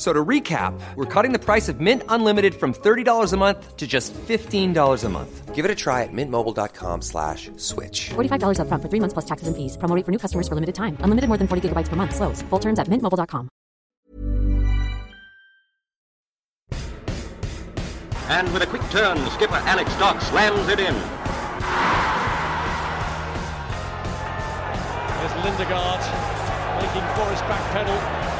F- So to recap, we're cutting the price of Mint Unlimited from $30 a month to just $15 a month. Give it a try at mintmobile.com slash switch. $45 upfront for three months plus taxes and fees. Promo rate for new customers for limited time. Unlimited more than 40 gigabytes per month. Slows. Full terms at mintmobile.com. And with a quick turn, skipper Alex Dock slams it in. There's Lindegaard making Forrest backpedal.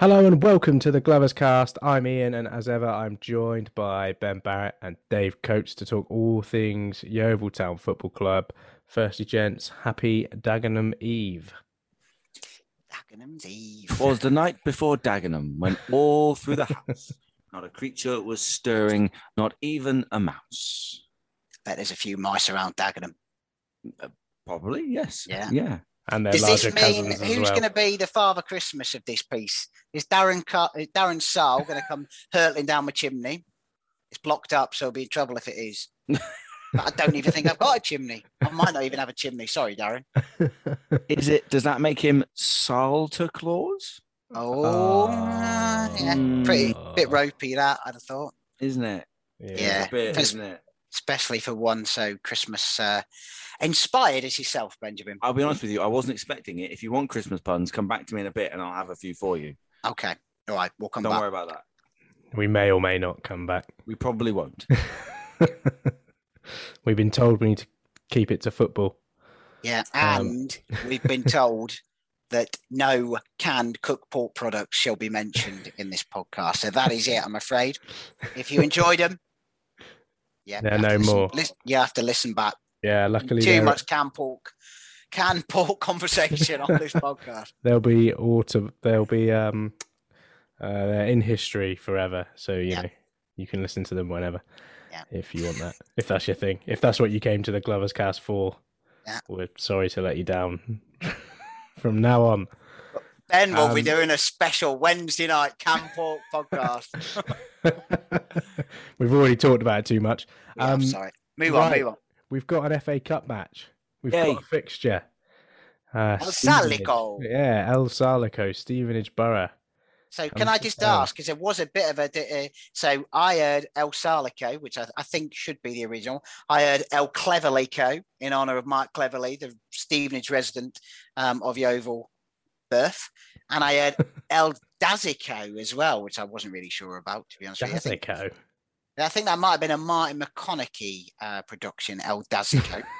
Hello and welcome to the Glovers Cast. I'm Ian, and as ever, I'm joined by Ben Barrett and Dave Coates to talk all things Yeovil Town Football Club. Firstly, gents, happy Dagenham Eve. Dagenham's Eve. was the night before Dagenham, when all through the house, not a creature was stirring, not even a mouse. Bet there's a few mice around Dagenham. Uh, probably, yes. Yeah. Yeah. And their Does larger this mean cousins who's well. going to be the Father Christmas of this piece? Is Darren Car- is Darren Sarll going to come hurtling down my chimney? It's blocked up, so I'll be in trouble if it is. but I don't even think I've got a chimney. I might not even have a chimney. Sorry, Darren. Is it? Does that make him Santa Claus? Oh, yeah, oh. pretty bit ropey that I'd have thought, Isn't it? Yeah. A bit, isn't it? Especially for one so Christmas uh, inspired as yourself, Benjamin. I'll be honest with you. I wasn't expecting it. If you want Christmas puns, come back to me in a bit, and I'll have a few for you. Okay, all right, we'll come Don't back. worry about that. We may or may not come back. We probably won't. We've been told we need to keep it to football. Yeah, Um, and we've been told that no canned cooked pork products shall be mentioned in this podcast. So that is it, I'm afraid. If you enjoyed them, yeah, They're no listen- more. lis- you have to listen back. Yeah, luckily Too much canned pork, canned pork conversation on this podcast. they'll be auto. They'll be um, uh, they're in history forever. So you know you can listen to them whenever, Yeah. if you want that. If that's your thing. If that's what you came to the Glovers Cast for. Yeah. We're sorry to let you down. From now on, Ben will be Um, doing a special Wednesday night canned pork podcast. we've already talked about it too much. Yeah, Um, sorry. Move on, move on. We've got an FA Cup match. We've Yay. got a fixture. Uh, El Salico. Yeah, El Salico, Stevenage Borough. So can Um, I just ask, because there was a bit of a, uh, so I heard El Salico, which I, I think should be the original. I heard El Cleverlico in honor of Mark Cleverly, the Stevenage resident um, of Yeovil birth. And I heard El Dazico as well, which I wasn't really sure about, to be honest with you. I think, Dazico. I think that might have been a Martin McConaughey uh, production, El Dazico.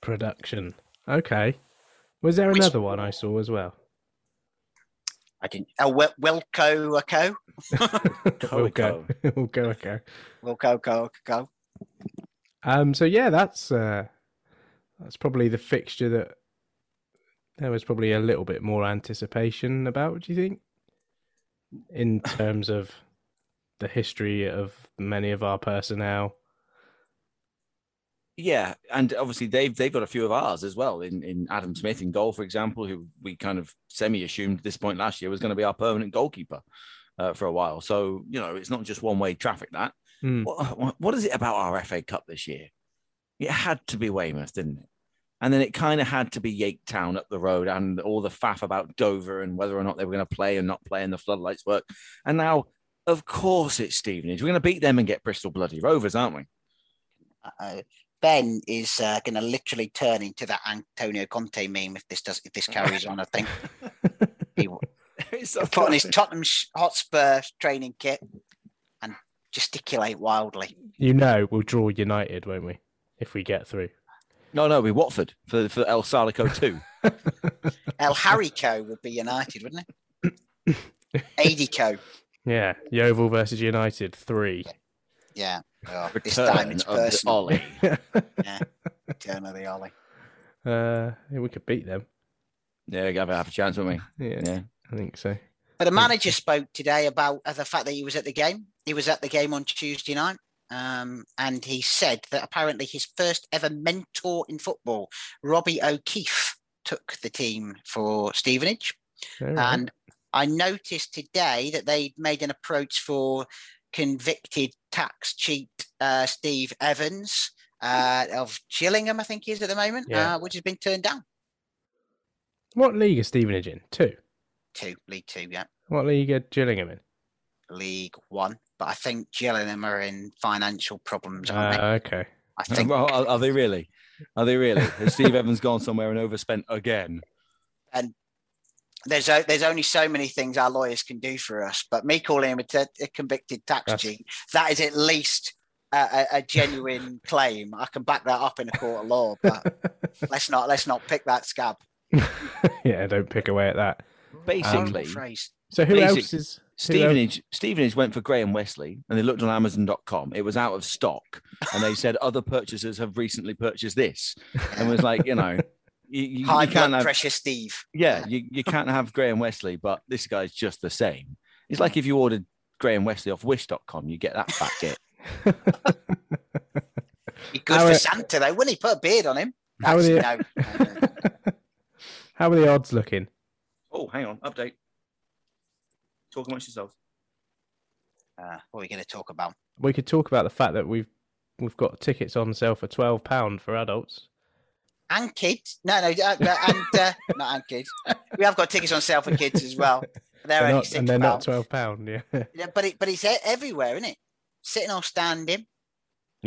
Production. Okay. Was there Which- another one I saw as well? I didn't, El Wil- Wilco, Co. we'll go. we'll go. Okay. Wilco, Co. Co. Um. So yeah, that's uh, That's probably the fixture that there was probably a little bit more anticipation about. Do you think, in terms of the history of many of our personnel? Yeah, and obviously they've they've got a few of ours as well. In in Adam Smith in goal, for example, who we kind of semi assumed at this point last year was going to be our permanent goalkeeper uh, for a while. So you know, it's not just one way traffic. That Hmm. what, what is it about our FA Cup this year? It had to be Weymouth, didn't it? And then it kind of had to be Yate Town up the road, and all the faff about Dover and whether or not they were going to play and not play, and the floodlights work. And now, of course, it's Stevenage. We're going to beat them and get Bristol bloody Rovers, aren't we? Uh, Ben is uh, going to literally turn into that Antonio Conte meme if this does if this carries on. I think he will so put on his. Tottenham Hotspur training kit and gesticulate wildly. You know, we'll draw United, won't we? If we get through. No, no, we Watford for for El Salico too. El Harrico would be United, wouldn't it? Adico, Yeah, Yeovil versus United three. yeah. Oh, this time Return it's of the personal. Ollie. Yeah, return of the Ollie. uh, yeah, we could beat them. Yeah, have a, have a chance, won't we? Yeah, Yeah. I think so. But the manager spoke today about uh, the fact that he was at the game. He was at the game on Tuesday night. Um, and he said that apparently his first ever mentor in football, Robbie O'Keefe, took the team for Stevenage. Right. And I noticed today that they made an approach for convicted tax cheat uh, Steve Evans uh, of Gillingham, I think he is at the moment, Yeah. uh, which has been turned down What league is Stevenage in? Two. Two, League Two, yeah, What league are Gillingham in? League One. But I think Gillingham are in financial problems, Uh, aren't they? okay. I think Well, are, are they really? Are they really? Has Steve Evans gone somewhere and overspent again? And there's o- there's only so many things our lawyers can do for us. But me calling him a, t- a convicted tax That's- cheat, that is at least a, a, a genuine claim. I can back that up in a court of law. But let's not let's not pick that scab. yeah, don't pick away at that. Basically, Phrase. So who Basic- else is who else- Stevenage, Stevenage went for Graham Westley and they looked on Amazon.com. It was out of stock. And they said other purchasers have recently purchased this. And was like, you know, you, you, you High can't blood have, pressure, Steve. yeah, you, you can't have Graham Westley, but this guy's just the same. It's like if you ordered Graham Westley off wish.com, you get that fat git. Be good How for are- Santa though, wouldn't he? Put a beard on him. How are the- no, no, no. How are the odds looking? Oh, hang on, update. Talk amongst yourselves. Uh, what are we going to talk about? We could talk about the fact that we've we've got tickets on sale for twelve pound for adults. And kids? No, no, uh, and uh, not and kids. We have got tickets on sale for kids as well. They're, They're only not, six and they're not twelve pound. Yeah, Yeah, but it, but it's everywhere, isn't it? Sitting or standing.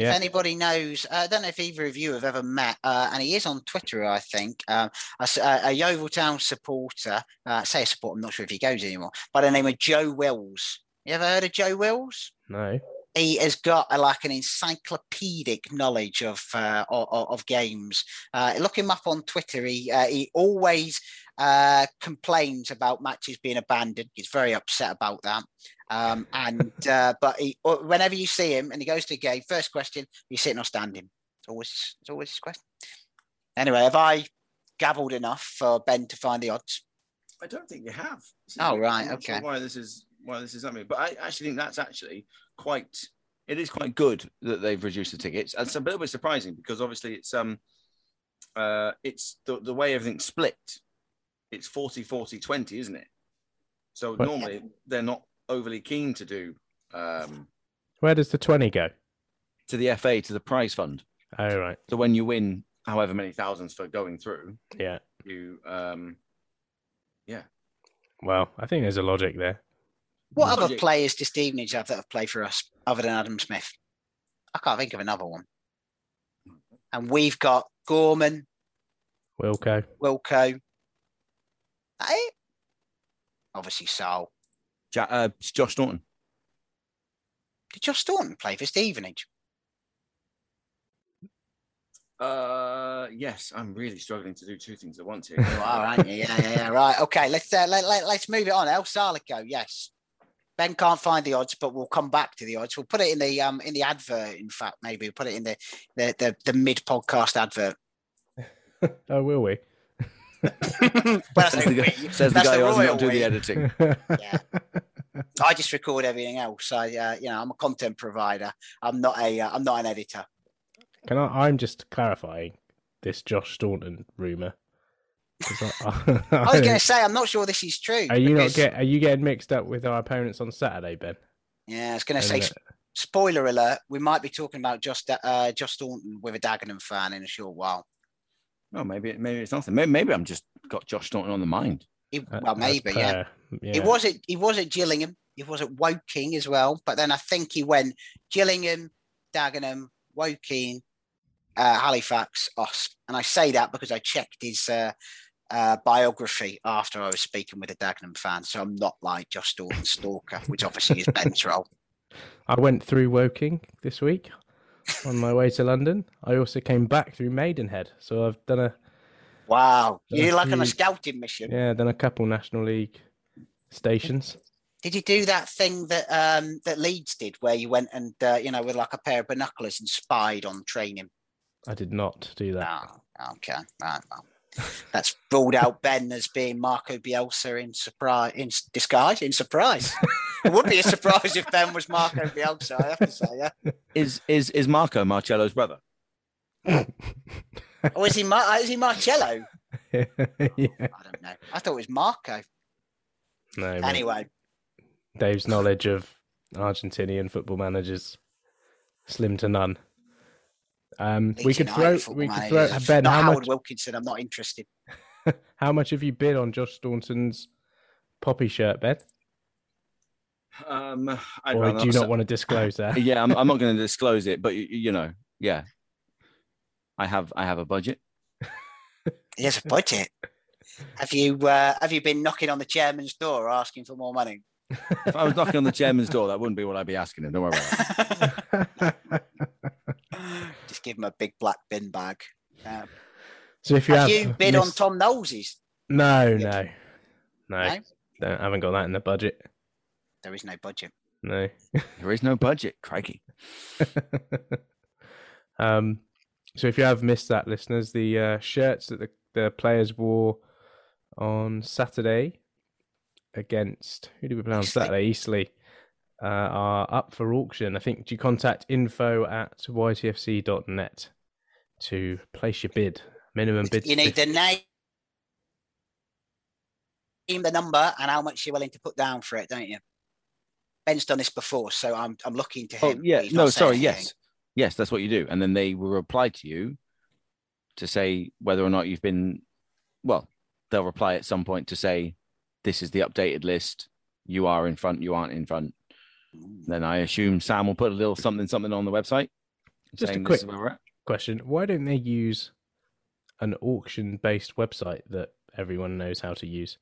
If anybody knows, uh, I don't know if either of you have ever met, uh, and he is on Twitter, I think, um, a- a Yeovil Town supporter, uh, say a supporter, I'm not sure if he goes anymore, by the name of Joe Wills. You ever heard of Joe Wills? No. He has got a, like an encyclopedic knowledge of uh, of, of games. Uh, look him up on Twitter. He uh, he always uh, complains about matches being abandoned. He's very upset about that. Um, and uh, but he, whenever you see him and he goes to a game, first question: Are you sitting or standing? It's always it's always his question. Anyway, have I gabbled enough for Ben to find the odds? I don't think you have. Oh, right, not sure okay. why this is why this is happening, but I actually think that's actually quite. It is quite good that they've reduced the tickets. It's a little bit surprising because obviously it's um, uh, it's the the way everything's split. It's 40, 40, 20, isn't it? So normally they're not overly keen to do um Where does the twenty go? to the FA to the prize fund. Oh right. So when you win however many thousands for going through, Yeah. you um, yeah. Well, I think there's a logic there. What other players does Stevenage have that have played for us other than Adam Smith? I can't think of another one. And we've got Gorman, Wilco. Wilco. That it? Obviously, Sol. Ja- uh, Josh Norton. Did Josh Staunton play for Stevenage? Uh, yes, I'm really struggling to do two things at once here. You are, aren't you? Yeah, yeah, yeah. Right. Okay. Let's uh, let, let, let's move it on. El Salico. Yes. Ben can't find the odds, but we'll come back to the odds. We'll put it in the um in the advert. In fact, maybe we'll put it in the the the, the mid podcast advert. oh, will we? that's Says the, guy- we. says the That's guy who doesn't do the editing. Yeah. I just record everything else. I, uh, you know, I'm a content provider. I'm not a, uh, I'm not an editor. Can I? I'm just clarifying this Josh Staunton rumor. 'Cause I, I was going to say, I'm not sure this is true. Are you not because- get? Are you getting mixed up with our opponents on Saturday, Ben? Yeah, I was going to say, it? spoiler alert, we might be talking about just uh, Josh Staunton with a Dagenham fan in a short while. Oh, maybe maybe it's nothing. Maybe, maybe I'm just got Josh Staunton on the mind. He, Uh, well, as maybe, yeah. per- yeah. He was at he was at Gillingham. He was at Woking as well. But then I think he went Gillingham, Dagenham, Woking, uh, Halifax, Osp. And I say that because I checked his uh, uh, biography after I was speaking with a Dagenham fan. So I'm not like Josh Staunton stalker, which obviously is Ben's role. I went through Woking this week on my way to London. I also came back through Maidenhead, so I've done a Wow, Done you're like on a scouting mission. yeah, done a couple National League stations. Did you do that thing that um, that Leeds did, where you went and uh, you know with like a pair of binoculars and spied on training? I did not do that. Oh, okay, right. Well, that's ruled out Ben as being Marco Bielsa in surprise, in disguise, in surprise. it would be a surprise if Ben was Marco Bielsa. I have to say, yeah. Is is is Marco Marcello's brother? Or is he Mar- is he Marcello? yeah. I don't know. I thought it was Marco. No. Anyway, Dave's knowledge of Argentinian football managers slim to none. Um, we could throw. We could throw. Ben, Not how Howard much? Wilkinson. I'm not interested. How much have you bid on Josh Staunton's poppy shirt, Ben? Um, I'd or do you say- not want to disclose that? Yeah, I'm, I'm not going to disclose it, but you, you know, yeah, I have I have a budget. He has a budget. Have you uh, have you been knocking on the chairman's door asking for more money? If I was knocking on the chairman's door, that wouldn't be what I'd be asking him. Don't worry about it. Just give him a big black bin bag. Uh, so if you have have, you bid on Tom Knowles's? No, Yeah. no, no. No? Don't, haven't got that in the budget. There is no budget. No. There is no budget, crikey. um, so if you have missed that, listeners, the uh, shirts that the, the players wore on Saturday against who did we play on Saturday? Eastleigh uh, are up for auction. I think you contact info at ytfc.net to place your bid. Minimum bid. You need the name, the number, and how much you're willing to put down for it, don't you? Ben's done this before, so I'm I'm looking to him. Oh yeah, no, sorry, anything. yes, yes, that's what you do, and then they will reply to you to say whether or not you've been. Well, they'll reply at some point to say this is the updated list. You are in front. You aren't in front. Then I assume Sam will put a little something something on the website. Just a quick this is where we're at. question: Why don't they use an auction-based website that everyone knows how to use?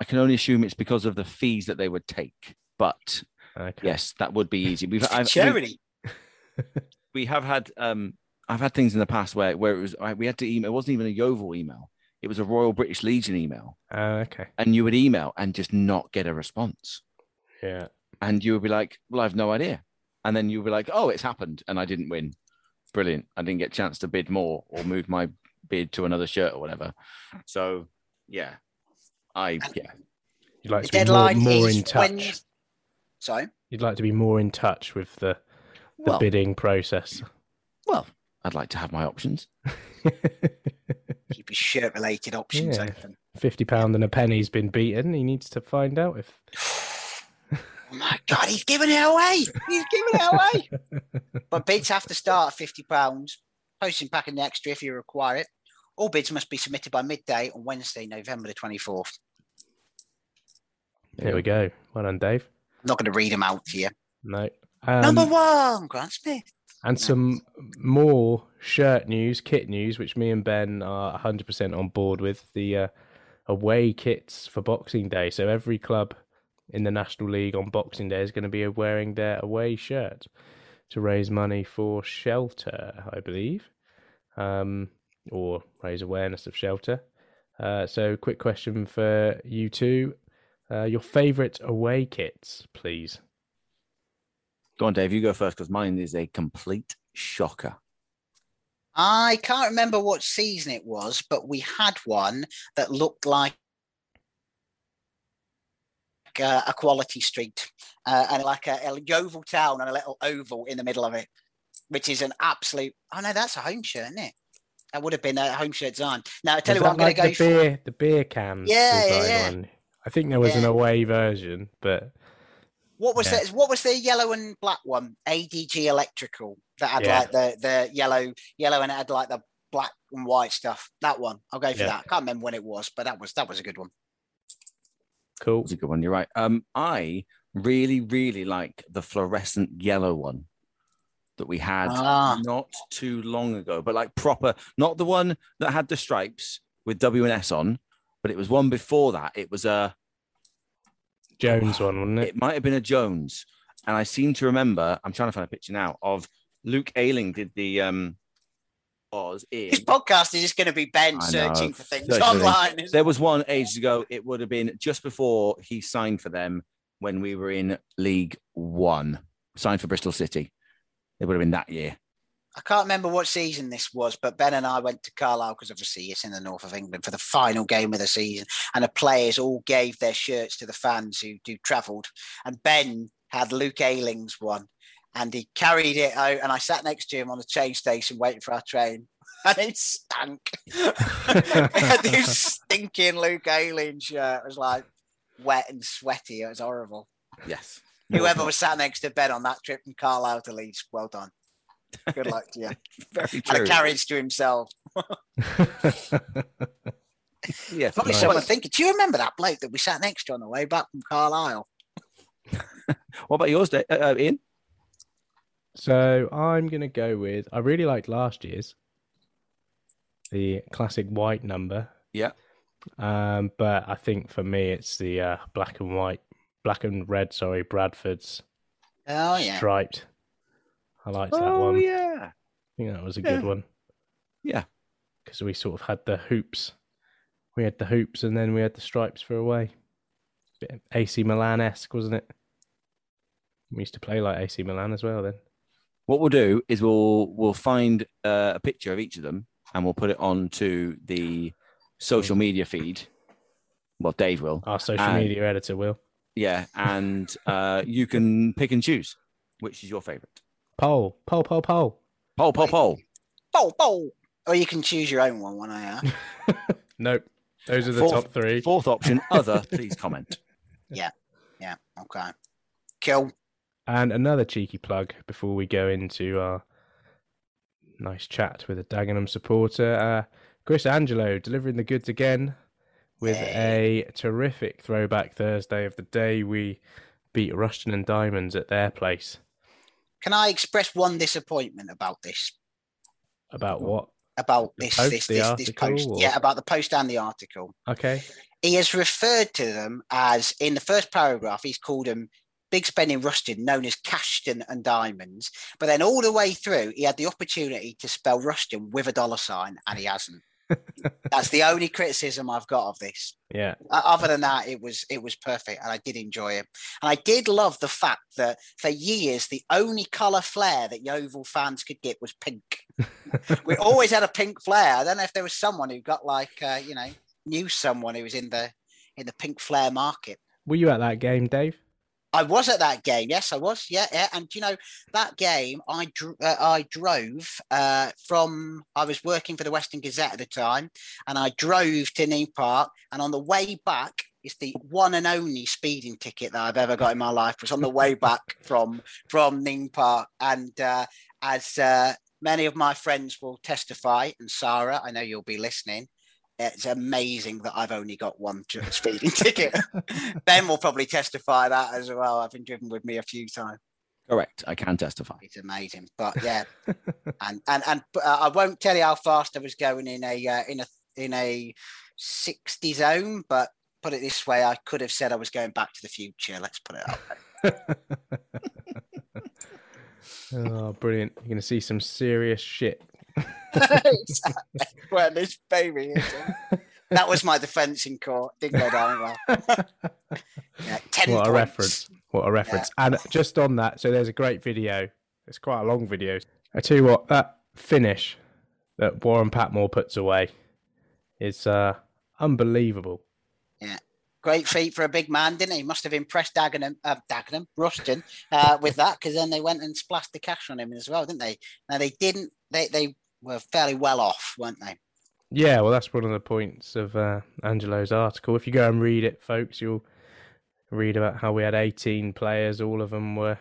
I can only assume it's because of the fees that they would take. But Okay. yes, that would be easy. We've I've, Charity. we have had um I've had things in the past where where it was we had to email. It wasn't even a Yeovil email. It was a Royal British Legion email, Uh, okay. and you would email and just not get a response, Yeah. And you would be like, "Well, I've no idea," and then you would be like, "Oh, it's happened, and I didn't win. Brilliant. I didn't get a chance to bid more or move my bid to another shirt or whatever." So, yeah, I yeah. You'd like The to be more, deadline more is in touch. when. Sorry. You'd like to be more in touch with the the Well, bidding process. well, I'd like to have my options. Keep his shirt related options Yeah. open. Fifty pound and a penny's been beaten. He needs to find out if Oh my god, he's giving it away. He's giving it away. but bids have to start at fifty pounds. Posting pack in the extra if you require it. All bids must be submitted by midday on Wednesday, November the twenty fourth. There we go. Well done, Dave. I'm not going to read them out to you. No. Um, Number one, Grant Smith. and some more shirt news, kit news, which me and Ben are 100% on board with. The uh, away kits for Boxing Day. So every club in the National League on Boxing Day is going to be wearing their away shirt to raise money for shelter, I believe, um, or raise awareness of shelter. Uh, so, quick question for you two: uh, your favourite away kits, please. Go on, Dave. You go first because mine is a complete shocker. I can't remember what season it was, but we had one that looked like uh, a quality street uh, and like a, a Yeovil town and a little oval in the middle of it, which is an absolute. Oh no, that's a home shirt, isn't it? That would have been a home shirt design. Now I tell Was you what, I'm that going like to the go. beer, the beer can. Yeah, yeah, yeah. one? I think there was an away version, but What was Yeah. that? What was the yellow and black one? ADG Electrical that had Yeah. like the the yellow, yellow, and it had like the black and white stuff. That one, I'll go for Yeah. that. I can't remember when it was, but that was that was a good one. Cool. It's a good one. You're right. Um, I really, really like the fluorescent yellow one that we had Ah. not too long ago, but like proper, not the one that had the stripes with W and S on, but it was one before that. It was a, Jones one, wasn't it? it might have been a Jones, and I seem to remember. I'm trying to find a picture now of Luke Ayling did the um, Oz in. This podcast is just going to be Ben I searching know, for things searching for things. online. There was one ages ago. It would have been just before he signed for them when we were in League One. Signed for Bristol City. It would have been that year. I can't remember what season this was, but Ben and I went to Carlisle because obviously it's in the north of England for the final game of the season, and the players all gave their shirts to the fans who who travelled, and Ben had Luke Ayling's one, and he carried it out, and I sat next to him on the train station waiting for our train. And it stank. This stinking Luke Ayling shirt. It was like wet and sweaty. It was horrible. Yes. Whoever was sat next to Ben on that trip from Carlisle to Leeds, well done. Good luck to you. Very true. a carriage to himself. Yeah. Probably Nice. someone thinking, do you remember that bloke that we sat next to on the way back from Carlisle? What about yours, Uh, uh, Ian? So I'm gonna go with. I really liked last year's, the classic white number. Yeah. Um, but I think for me it's the uh, black and white, black and red. Sorry, Bradford's Oh yeah. striped. I liked that Oh, one. yeah. I think that was a Yeah. good one Yeah. because we sort of had the hoops. We had the hoops and then we had the stripes for away. Bit AC Milan esque, wasn't it? We used to play like AC Milan as well then. What we'll do is we'll we'll find uh, a picture of each of them and we'll put it onto the social media feed. Well, Dave will. Our social And- media editor will. Yeah, and uh, you can pick and choose which is your favorite. Poll, poll, poll, poll. Poll, poll, poll. poll, bow. Or you can choose your own one, one I have. Nope. Those are the Fourth- top three. Fourth option, other. Please comment. Yeah. Yeah, okay. Cool. And another cheeky plug before we go into our nice chat with a Dagenham supporter. Uh, Chris Angelo delivering the goods again with a terrific throwback Thursday of the day we beat Rushden and Diamonds at their place. Can I express one disappointment about this? About what? About The this post, this this, this post. or- Yeah, about the post and the article. Okay. He has referred to them as in the first paragraph, he's called them Big Spending Rushden, known as Cashton and Diamonds. But then all the way through, he had the opportunity to spell Rushden with a dollar sign, and he hasn't. That's the only criticism I've got of this. Yeah. Other than that, it was it was perfect, and I did enjoy it. And I did love the fact that for years the only colour flare that Yeovil fans could get was pink. we always had a pink flare. I don't know if there was someone who got like uh, you know knew someone who was in the in the pink flare market. Were you at that game, Dave? I was at that game. Yes, I was. Yeah, yeah. And you know that game, I dr- uh, I drove uh, from. I was working for the Western Gazette at the time, and I drove to Nene Park. And on the way back, it's the one and only speeding ticket that I've ever got in my life. Was on the way back from from Nene Park, and uh, as uh, many of my friends will testify, and Sarah, I know you'll be listening. It's amazing that I've only got one speeding ticket. ben will probably testify that as well. I've been driven with me a few times. Correct. I can testify. It's amazing, but yeah, and and and uh, I won't tell you how fast I was going in a uh, in a in a sixty zone, but put it this way, I could have said I was going back to the future. Let's put it up. Oh, brilliant. You're going to see some serious shit. Exactly. Well, this baby. is, that was my defence in court. Didn't go down well. yeah, ten what a reference. What a reference. And just on that, so there's a great video. It's quite a long video. I tell you what, that finish that Warren Patmore puts away is uh, unbelievable. Yeah. Great feat for a big man, didn't he? Must have impressed Dagenham, uh, Dagenham, Rushden uh, with that because then they went and splashed the cash on him as well, didn't they? Now they didn't. They they were fairly well off, weren't they? Yeah, well, that's one of the points of uh, Angelo's article. If you go and read it, folks, you'll read about how we had 18 players. All of them were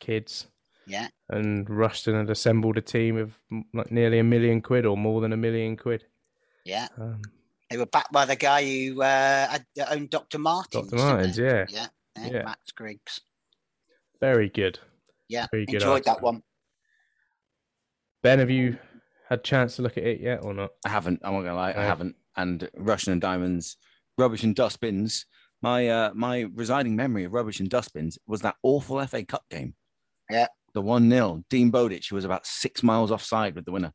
kids. Yeah. And Rushden had assembled a team of like nearly a million quid or more than a million quid. Yeah. Um, they were backed by the guy who uh, owned Dr. Martens. Dr. Martens, yeah. yeah. yeah. Max Griggs. Very good. Yeah. Very good Enjoyed that one. Ben, have you had a chance to look at it yet or not? I haven't. I'm not gonna lie. I haven't. And Rushden and Diamonds, rubbish and dustbins. My uh, my residing memory of rubbish and dustbins was that awful FA Cup game. Yeah. The one 0 Dean Bowditch, who was about six miles offside with the winner.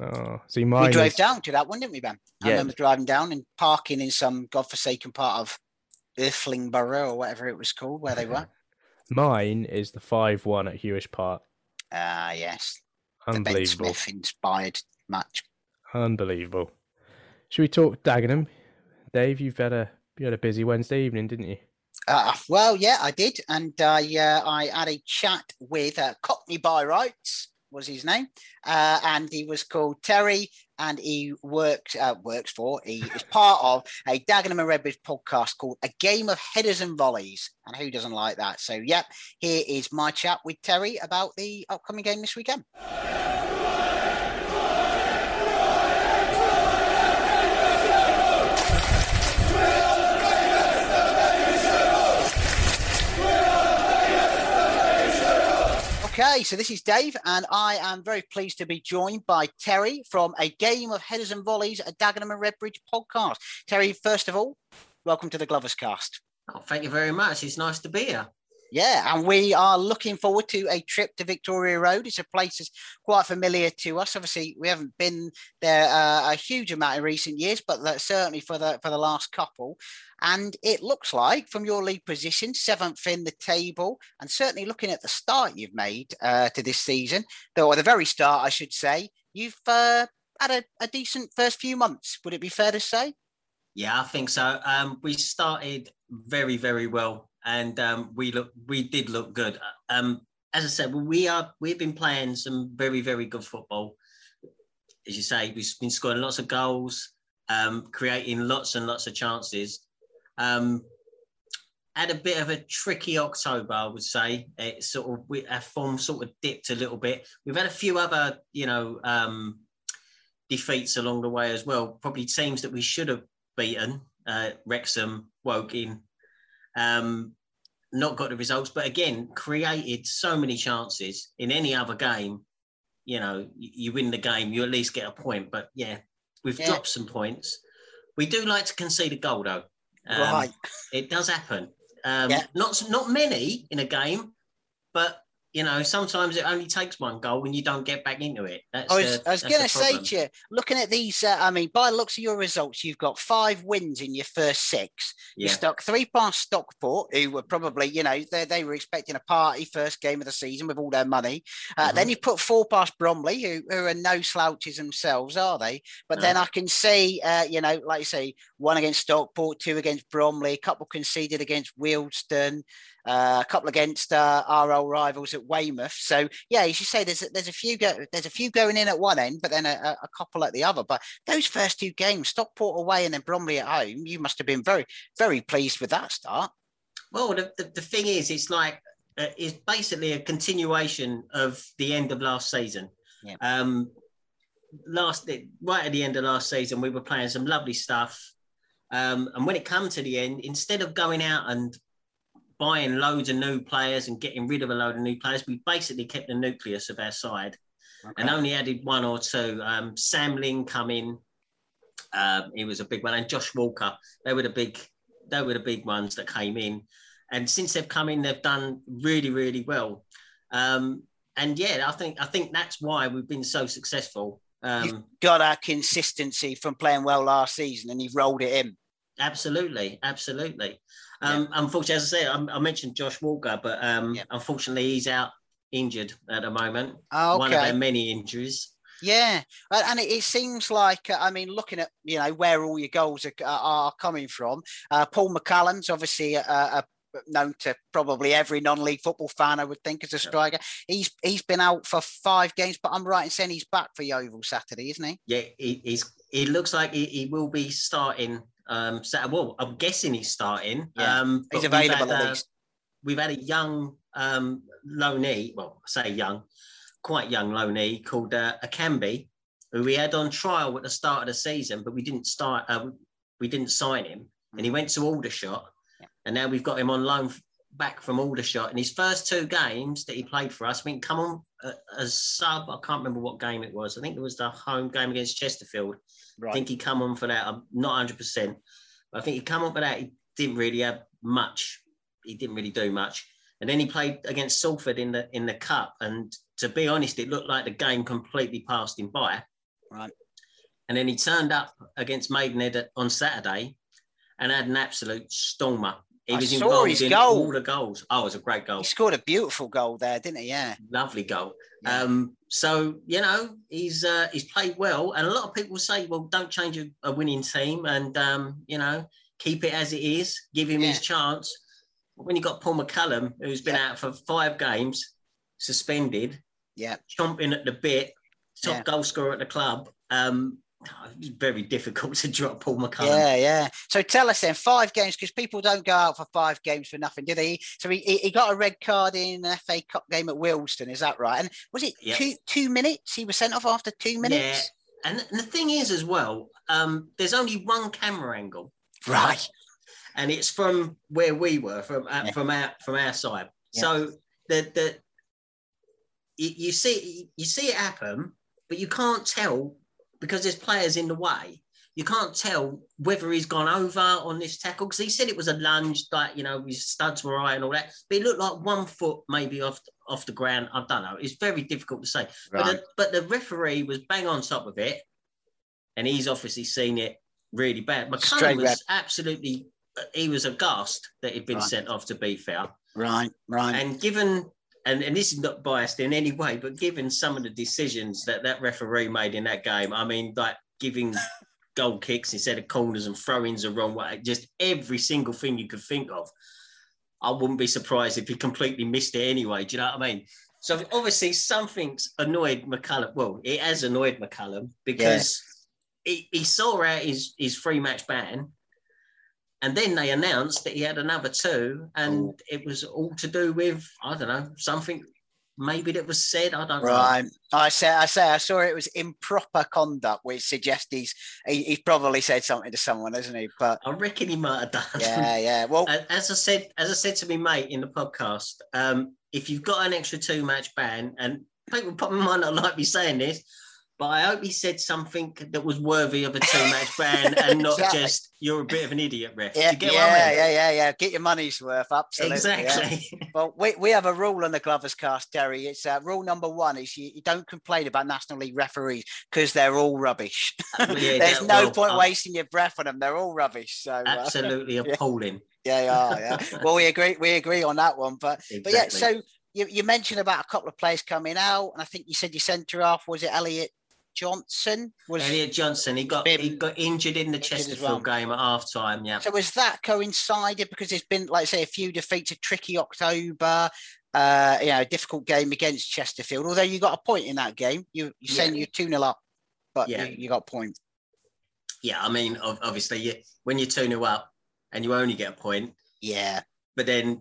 Oh, see, We drove is- down to that one, didn't we, Ben? I Yeah. remember driving down and parking in some godforsaken part of Irthlingborough or whatever it was called, where they were. Mine is the 5 1 at Huish Park. Ah, yes. The Ben Unbelievable. Smith inspired match. Unbelievable. Should we talk Dagenham? Dave, you've had a you had a busy Wednesday evening, didn't you? Uh, well, yeah, I did, and I uh, I had a chat with uh, Cockney by Rights was his name, uh, and he was called Terry, and he works uh, works for he is part of a Dagenham and Redbridge podcast called A Game of Headers and Volleys, and who doesn't like that? So, yep, here is my chat with Terry about the upcoming game this weekend. Okay, so this is Dave, and I am very pleased to be joined by Terry from a game of headers and volleys at Dagenham and Redbridge podcast. Terry, first of all, welcome to the Glovers Cast. Oh, thank you very much. It's nice to be here. Yeah, and we are looking forward to a trip to Victoria Road. It's a place that's quite familiar to us. Obviously, we haven't been there uh, a huge amount in recent years, but certainly for the for the last couple. And it looks like, from your league position, seventh in the table, and certainly looking at the start you've made uh, to this season, though at the very start, I should say, you've uh, had a, a decent first few months. Would it be fair to say? Yeah, I think so. Um, we started very, very well, and um, we look, we did look good. Um, as I said, we are we've been playing some very, very good football. As you say, we've been scoring lots of goals, um, creating lots and lots of chances. Um, had a bit of a tricky October, I would say. It sort of we, our form sort of dipped a little bit. We've had a few other, you know, um, defeats along the way as well. Probably teams that we should have beaten, uh, Wrexham, Woking, um, not got the results, but again, created so many chances in any other game. You know, you, win the game, you at least get a point. But yeah, we've Yeah. dropped some points. We do like to concede a goal, though. Um, Right. It does happen. Um, Yeah. Not not many in a game, but you know, sometimes it only takes one goal when you don't get back into it. That's I was, was going to say to you, looking at these, uh, I mean, by the looks of your results, you've got five wins in your first six. You Yeah. stuck three past Stockport, who were probably, you know, they, they were expecting a party first game of the season with all their money. Uh, Mm-hmm. Then you put four past Bromley, who, who are no slouches themselves, are they? But then I can see, uh, you know, like you say, one against Stockport, two against Bromley, a couple conceded against Wealdstone, uh, a couple against uh, our old rivals at Weymouth. So yeah, as you say, there's a, there's a few go, there's a few going in at one end, but then a, a- a couple at the other. But those first two games, Stockport away and then Bromley at home, you must have been very very pleased with that start. Well, the, the, the thing is, it's like uh, it's basically a continuation of the end of last season. Yeah. Um, last right at the end of last season, we were playing some lovely stuff, um, and when it come to the end, instead of going out and buying loads of new players and getting rid of a load of new players, we basically kept the nucleus of our side and only added one or two. Um, Sam Ling come in. Um, he was a big one, and Josh Walker. They were the big, they were the big ones that came in. And since they've come in, they've done really, really well. Um, and yeah, I think I think that's why we've been so successful. You've Um, got our consistency from playing well last season, and you've rolled it in. absolutely, absolutely. Um, Unfortunately, as I said, I, I mentioned Josh Walker, but um, unfortunately, he's out injured at the moment. Oh, One of their many injuries. Yeah, and it, seems like I mean, looking at you know where all your goals are, are coming from. Uh, Paul McCallum's obviously a, a known to probably every non-league football fan, I would think, as a striker. He's he's been out for five games, but I'm right in saying he's back for Yeovil Saturday, isn't he? Yeah, he, he's. It looks like he, he will be starting. Um, Saturday. Well, I'm guessing he's starting. Yeah. Um, he's available had, at least. we've had a young um, loanee. Well, I say young, quite young loanee called uh, Akambi, who we had on trial at the start of the season, but we didn't start. Uh, we didn't sign him, and he mm. went to Aldershot and now we've got him on loan back from Aldershot. In his first two games that he played for us, I mean, come on uh, as sub. I can't remember what game it was. I think it was the home game against Chesterfield. Right. I think he come on for that. I'm not 100, percent but I think he come on for that. He didn't really have much. He didn't really do much. And then he played against Salford in the in the cup. And to be honest, it looked like the game completely passed him by. Right. And then he turned up against Maidenhead on Saturday and had an absolute stormer. He was involved in goal. all the goals. Oh, it was a great goal. He scored a beautiful goal there, didn't he? Yeah. Lovely goal. Yeah. Um, so you know he's uh, he's played well, and a lot of people say, well, don't change a, a winning team, and um, you know keep it as it is, give him yeah. his chance. When you got Paul McCallum, who's been yeah. out for five games, suspended, yeah, chomping at the bit, top goal scorer at the club. Um, it's very difficult to drop Paul McCallum. Yeah, yeah. So tell us then, five games, because people don't go out for five games for nothing, do they? So he, he got a red card in an FA Cup game at Wealdstone, is that right? And was it yep. two two minutes? He was sent off after two minutes? Yeah. And the thing is, as well, um, there's only one camera angle, right? And it's from where we were, from uh, yeah. from our from our side. Yeah. So the the you see you see it happen, but you can't tell because there's players in the way. You can't tell whether he's gone over on this tackle because he said it was a lunge, like you know, his studs were high and all that. But it looked like one foot maybe off off the ground. I don't know. It's very difficult to say. Right. But the, but the referee was bang on top of it, and he's obviously seen it really bad. McCallum was rep. absolutely. He was aghast that he'd been right. sent off. To be fair, right, right. And given and, and this is not biased in any way, but given some of the decisions that that referee made in that game, I mean, like giving goal kicks instead of corners and throw-ins the wrong way, just every single thing you could think of. I wouldn't be surprised if he completely missed it anyway. Do you know what I mean? So obviously something's annoyed McCallum. Well, it has annoyed McCallum because yeah. he, he saw out his, his free match ban and then they announced that he had another two, and oh. it was all to do with I don't know something maybe that was said. I don't right. know. I say, I say, I saw it was improper conduct, which suggests he's he, he's probably said something to someone, hasn't he? But I reckon he might have done. Yeah, yeah. Well, as I said, as I said to me mate in the podcast, um, if you've got an extra two match ban, and people probably might not like me saying this, but I hope he said something that was worthy of a two-match ban and not exactly. just "you're a bit of an idiot, ref." Yeah, yeah, I mean? yeah, yeah, yeah. Get your money's worth, absolutely. Exactly. Yeah. well, we, we have a rule on the Glovers cast, Terry. It's uh, rule number one is you, you, don't complain about National League referees because they're all rubbish. Yeah, There's no well, point um, wasting your breath on them. They're all rubbish. So uh, absolutely uh, appalling. Yeah, yeah, yeah. well, we agree. We agree on that one. But exactly. but yeah, so. You, you mentioned about a couple of players coming out, and I think you said your centre half was it Elliot Johnson was Elliot Johnson. He got he got injured in the Chesterfield well. game at half time. Yeah. So was that coincided because there's been like say a few defeats, a tricky October, uh, you know, a difficult game against Chesterfield. Although you got a point in that game, you you saying yeah. you're two 0 up, but yeah. you, you got a point. Yeah, I mean, obviously, you, when you're two 0 up and you only get a point. Yeah. But then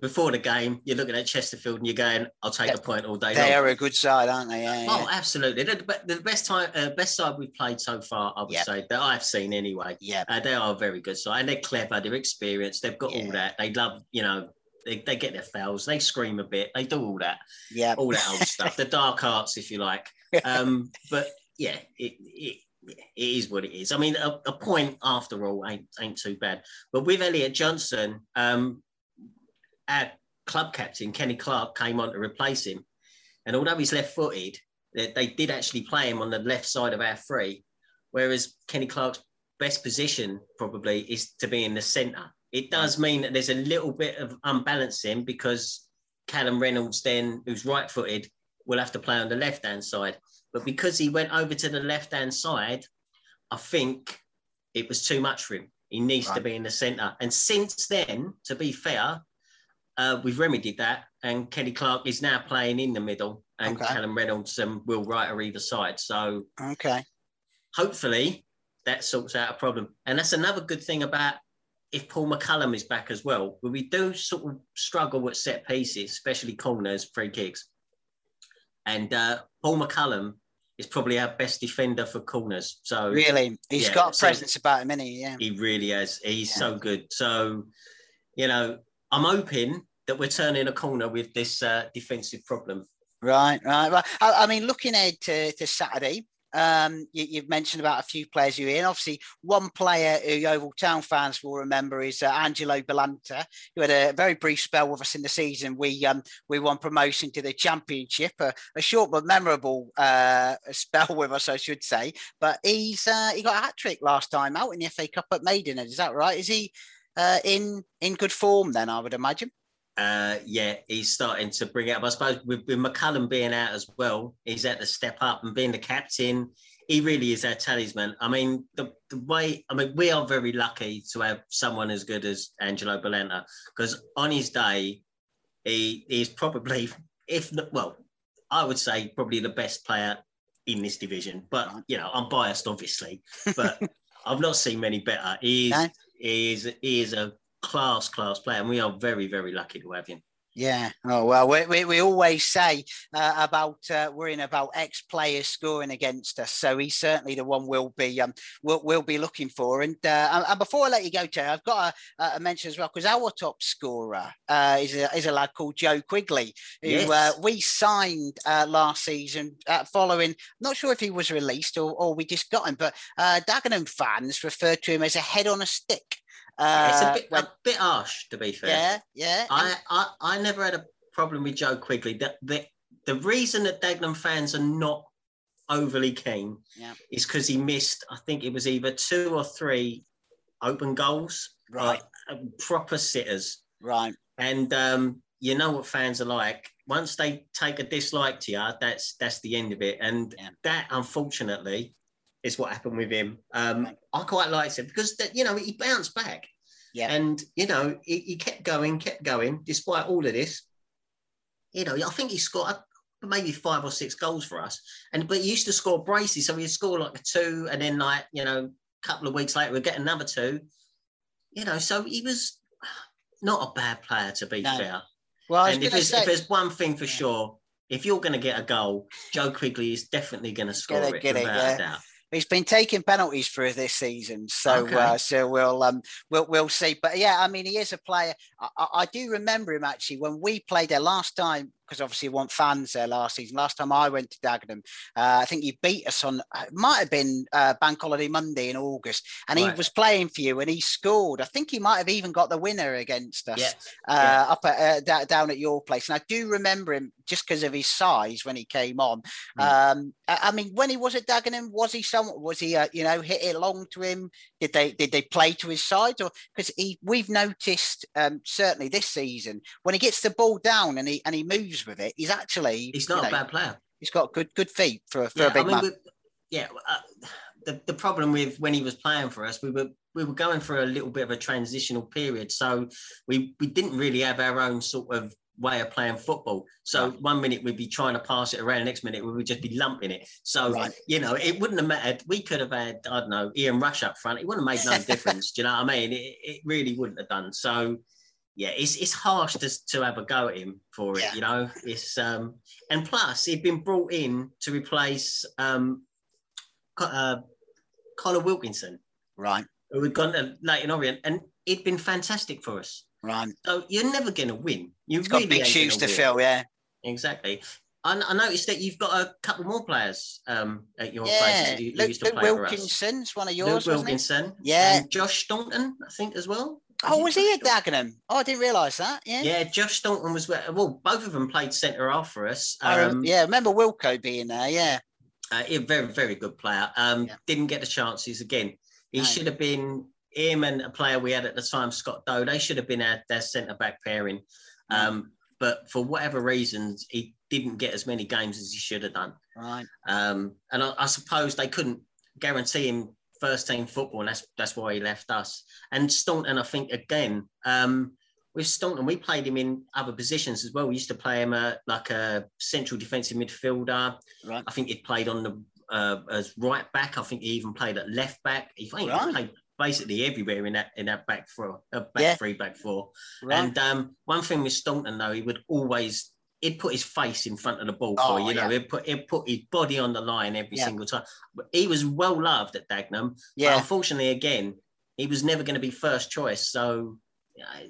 before the game, you're looking at Chesterfield and you're going, "I'll take a point all day." They long. are a good side, aren't they? Yeah, oh, yeah. absolutely. They're the, best time, uh, best side we've played so far. I would yep. say that I've seen anyway. Yeah, uh, they are a very good side, and they're clever. They're experienced. They've got yeah. all that. They love, you know, they, they get their fouls. They scream a bit. They do all that. Yeah, all that old stuff. The dark arts, if you like. Um, but yeah, it, it it is what it is. I mean, a, a, point after all ain't ain't too bad. But with Elliot Johnson, um, at club captain Kenny Clark came on to replace him. And although he's left footed, they, they, did actually play him on the left side of our three, whereas Kenny Clark's best position probably is to be in the centre. It does mean that there's a little bit of unbalancing because Callum Reynolds, then who's right footed, will have to play on the left hand side. but because he went over to the left hand side, I think it was too much for him. He needs right. to be in the centre. And since then, to be fair, uh, we've remedied that, and Kenny Clark is now playing in the middle, and okay. Callum Reynolds and Will Wright are either side. So, okay, hopefully that sorts out a problem. And that's another good thing about if Paul McCallum is back as well. But we do sort of struggle with set pieces, especially corners, free kicks. And uh, Paul McCallum is probably our best defender for corners. So really, he's yeah, got a presence so about him, is he? Yeah, he really has. He's yeah. so good. So you know, I'm hoping that we're turning a corner with this uh, defensive problem. Right, right, right. I, I mean, looking ahead to, to Saturday, um, you, have mentioned about a few players you're in. Obviously, one player who Yeovil Town fans will remember is uh, Angelo Balanta, who had a very brief spell with us in the season. We um, we won promotion to the championship, a, a short but memorable uh, spell with us, I should say. But he's uh, he got a hat trick last time out in the FA Cup at Maidenhead. Is that right? Is he uh, in in good form then? I would imagine. Uh, yeah, he's starting to bring it up. I suppose with, with McCallum being out as well, he's at the step up and being the captain. He really is our talisman. I mean, the, the way, I mean, we are very lucky to have someone as good as Angelo Balanta because on his day, he is probably, if not, well, I would say probably the best player in this division. But, you know, I'm biased, obviously, but I've not seen many better. He is, no. Is, is a class, class player, and we are very, very lucky to have him. Yeah. Oh well, we, we, we always say uh, about uh, worrying about ex players scoring against us. So he's certainly the one we'll be um we'll, we'll be looking for. And uh, and before I let you go, Joe, I've got a, a mention as well because our top scorer uh, is a is a lad called Joe Quigley, who yes. Uh, we signed uh, last season following. Not sure if he was released or, or we just got him, but Dagenham fans referred to him as a head on a stick. Uh, it's a bit, when, a bit harsh, to be fair. Yeah, yeah. I, I, I never had a problem with Joe Quigley. The, the, the reason that Dagenham fans are not overly keen yeah. is because he missed, I think it was either two or three open goals, right? Uh, proper sitters, right? And um, you know what fans are like. Once they take a dislike to you, that's that's the end of it. And yeah. that, unfortunately, is what happened with him. Um, I quite liked it because you know he bounced back. Yeah. And you know he, he, kept going, kept going despite all of this. You know, I think he scored maybe five or six goals for us. And but he used to score braces, so he'd score like a two, and then like you know, a couple of weeks later we'd get another two. You know, so he was not a bad player to be no. fair. Well, and if there's, say, if there's one thing for yeah. sure, if you're going to get a goal, Joe Quigley is definitely going to score it, without it, yeah. a doubt. He's been taking penalties for this season, so okay. uh, so we'll um we'll we'll see. But yeah, I mean, he is a player. I, I do remember him actually when we played there last time because obviously want fans there last season. Last time I went to Dagenham, uh, I think you beat us on, it might have been uh, Bank Holiday Monday in August, and right. he was playing for you and he scored. I think he might have even got the winner against us yeah. Uh, yeah. up at, uh, down at your place. And I do remember him just because of his size when he came on. Mm. Um, I, I, mean, when he was at Dagenham, was he someone? Was he, uh, you know, hit it long to him? Did they did they play to his side or because he? We've noticed um, certainly this season when he gets the ball down and he and he moves with it. He's actually he's not a know, bad player. He's got good good feet for for yeah, a big I mean, man. Yeah, uh, the the problem with when he was playing for us, we were we were going through a little bit of a transitional period, so we we didn't really have our own sort of way of playing football. So right. one minute we'd be trying to pass it around, the next minute we would just be lumping it. So right. you know, it wouldn't have mattered. We could have had I don't know Ian Rush up front. It wouldn't have made no difference. do you know what I mean? It, it really wouldn't have done. So yeah, it's it's harsh to, to have a go at him for it, yeah. you know. It's um and plus he'd been brought in to replace um uh, Conor Wilkinson, right? Who had gone to Leyton Orient, and he'd been fantastic for us. Right. So you're never going to win. You've really got big shoes to win. fill, yeah. Exactly. I, I, noticed that you've got a couple more players um, at your yeah. place. You, Luke, Luke Wilkinson's one of yours. Luke Wilkinson. Yeah. And Josh Staunton, I think, as well. Oh, was he at Dagenham? Oh, I didn't realise that. Yeah. Yeah, Josh Staunton was well. Both of them played centre half for us. Um, yeah, remember Wilco being there. Yeah. Uh, a very, very good player. Um, yeah. Didn't get the chances again. He no. should have been him and a player we had at the time, Scott Doe. They should have been our, their centre back pairing. Um, but for whatever reasons, he didn't get as many games as he should have done. Right. Um, and I, I suppose they couldn't guarantee him first team football, and that's that's why he left us. And Staunton, I think again, um, with Staunton, we played him in other positions as well. We used to play him uh, like a central defensive midfielder. Right. I think he played on the uh, as right back. I think he even played at left back. He, I think he Right. played basically everywhere in that in that back four, uh, back Yeah. three, back four. Right. And um, one thing with Staunton though, he would always he'd put his face in front of the ball Oh, for you, you know, yeah. he'd put he'd put his body on the line every Yeah. single time. But he was well loved at Dagenham. But Yeah. unfortunately, again, he was never going to be first choice. So uh,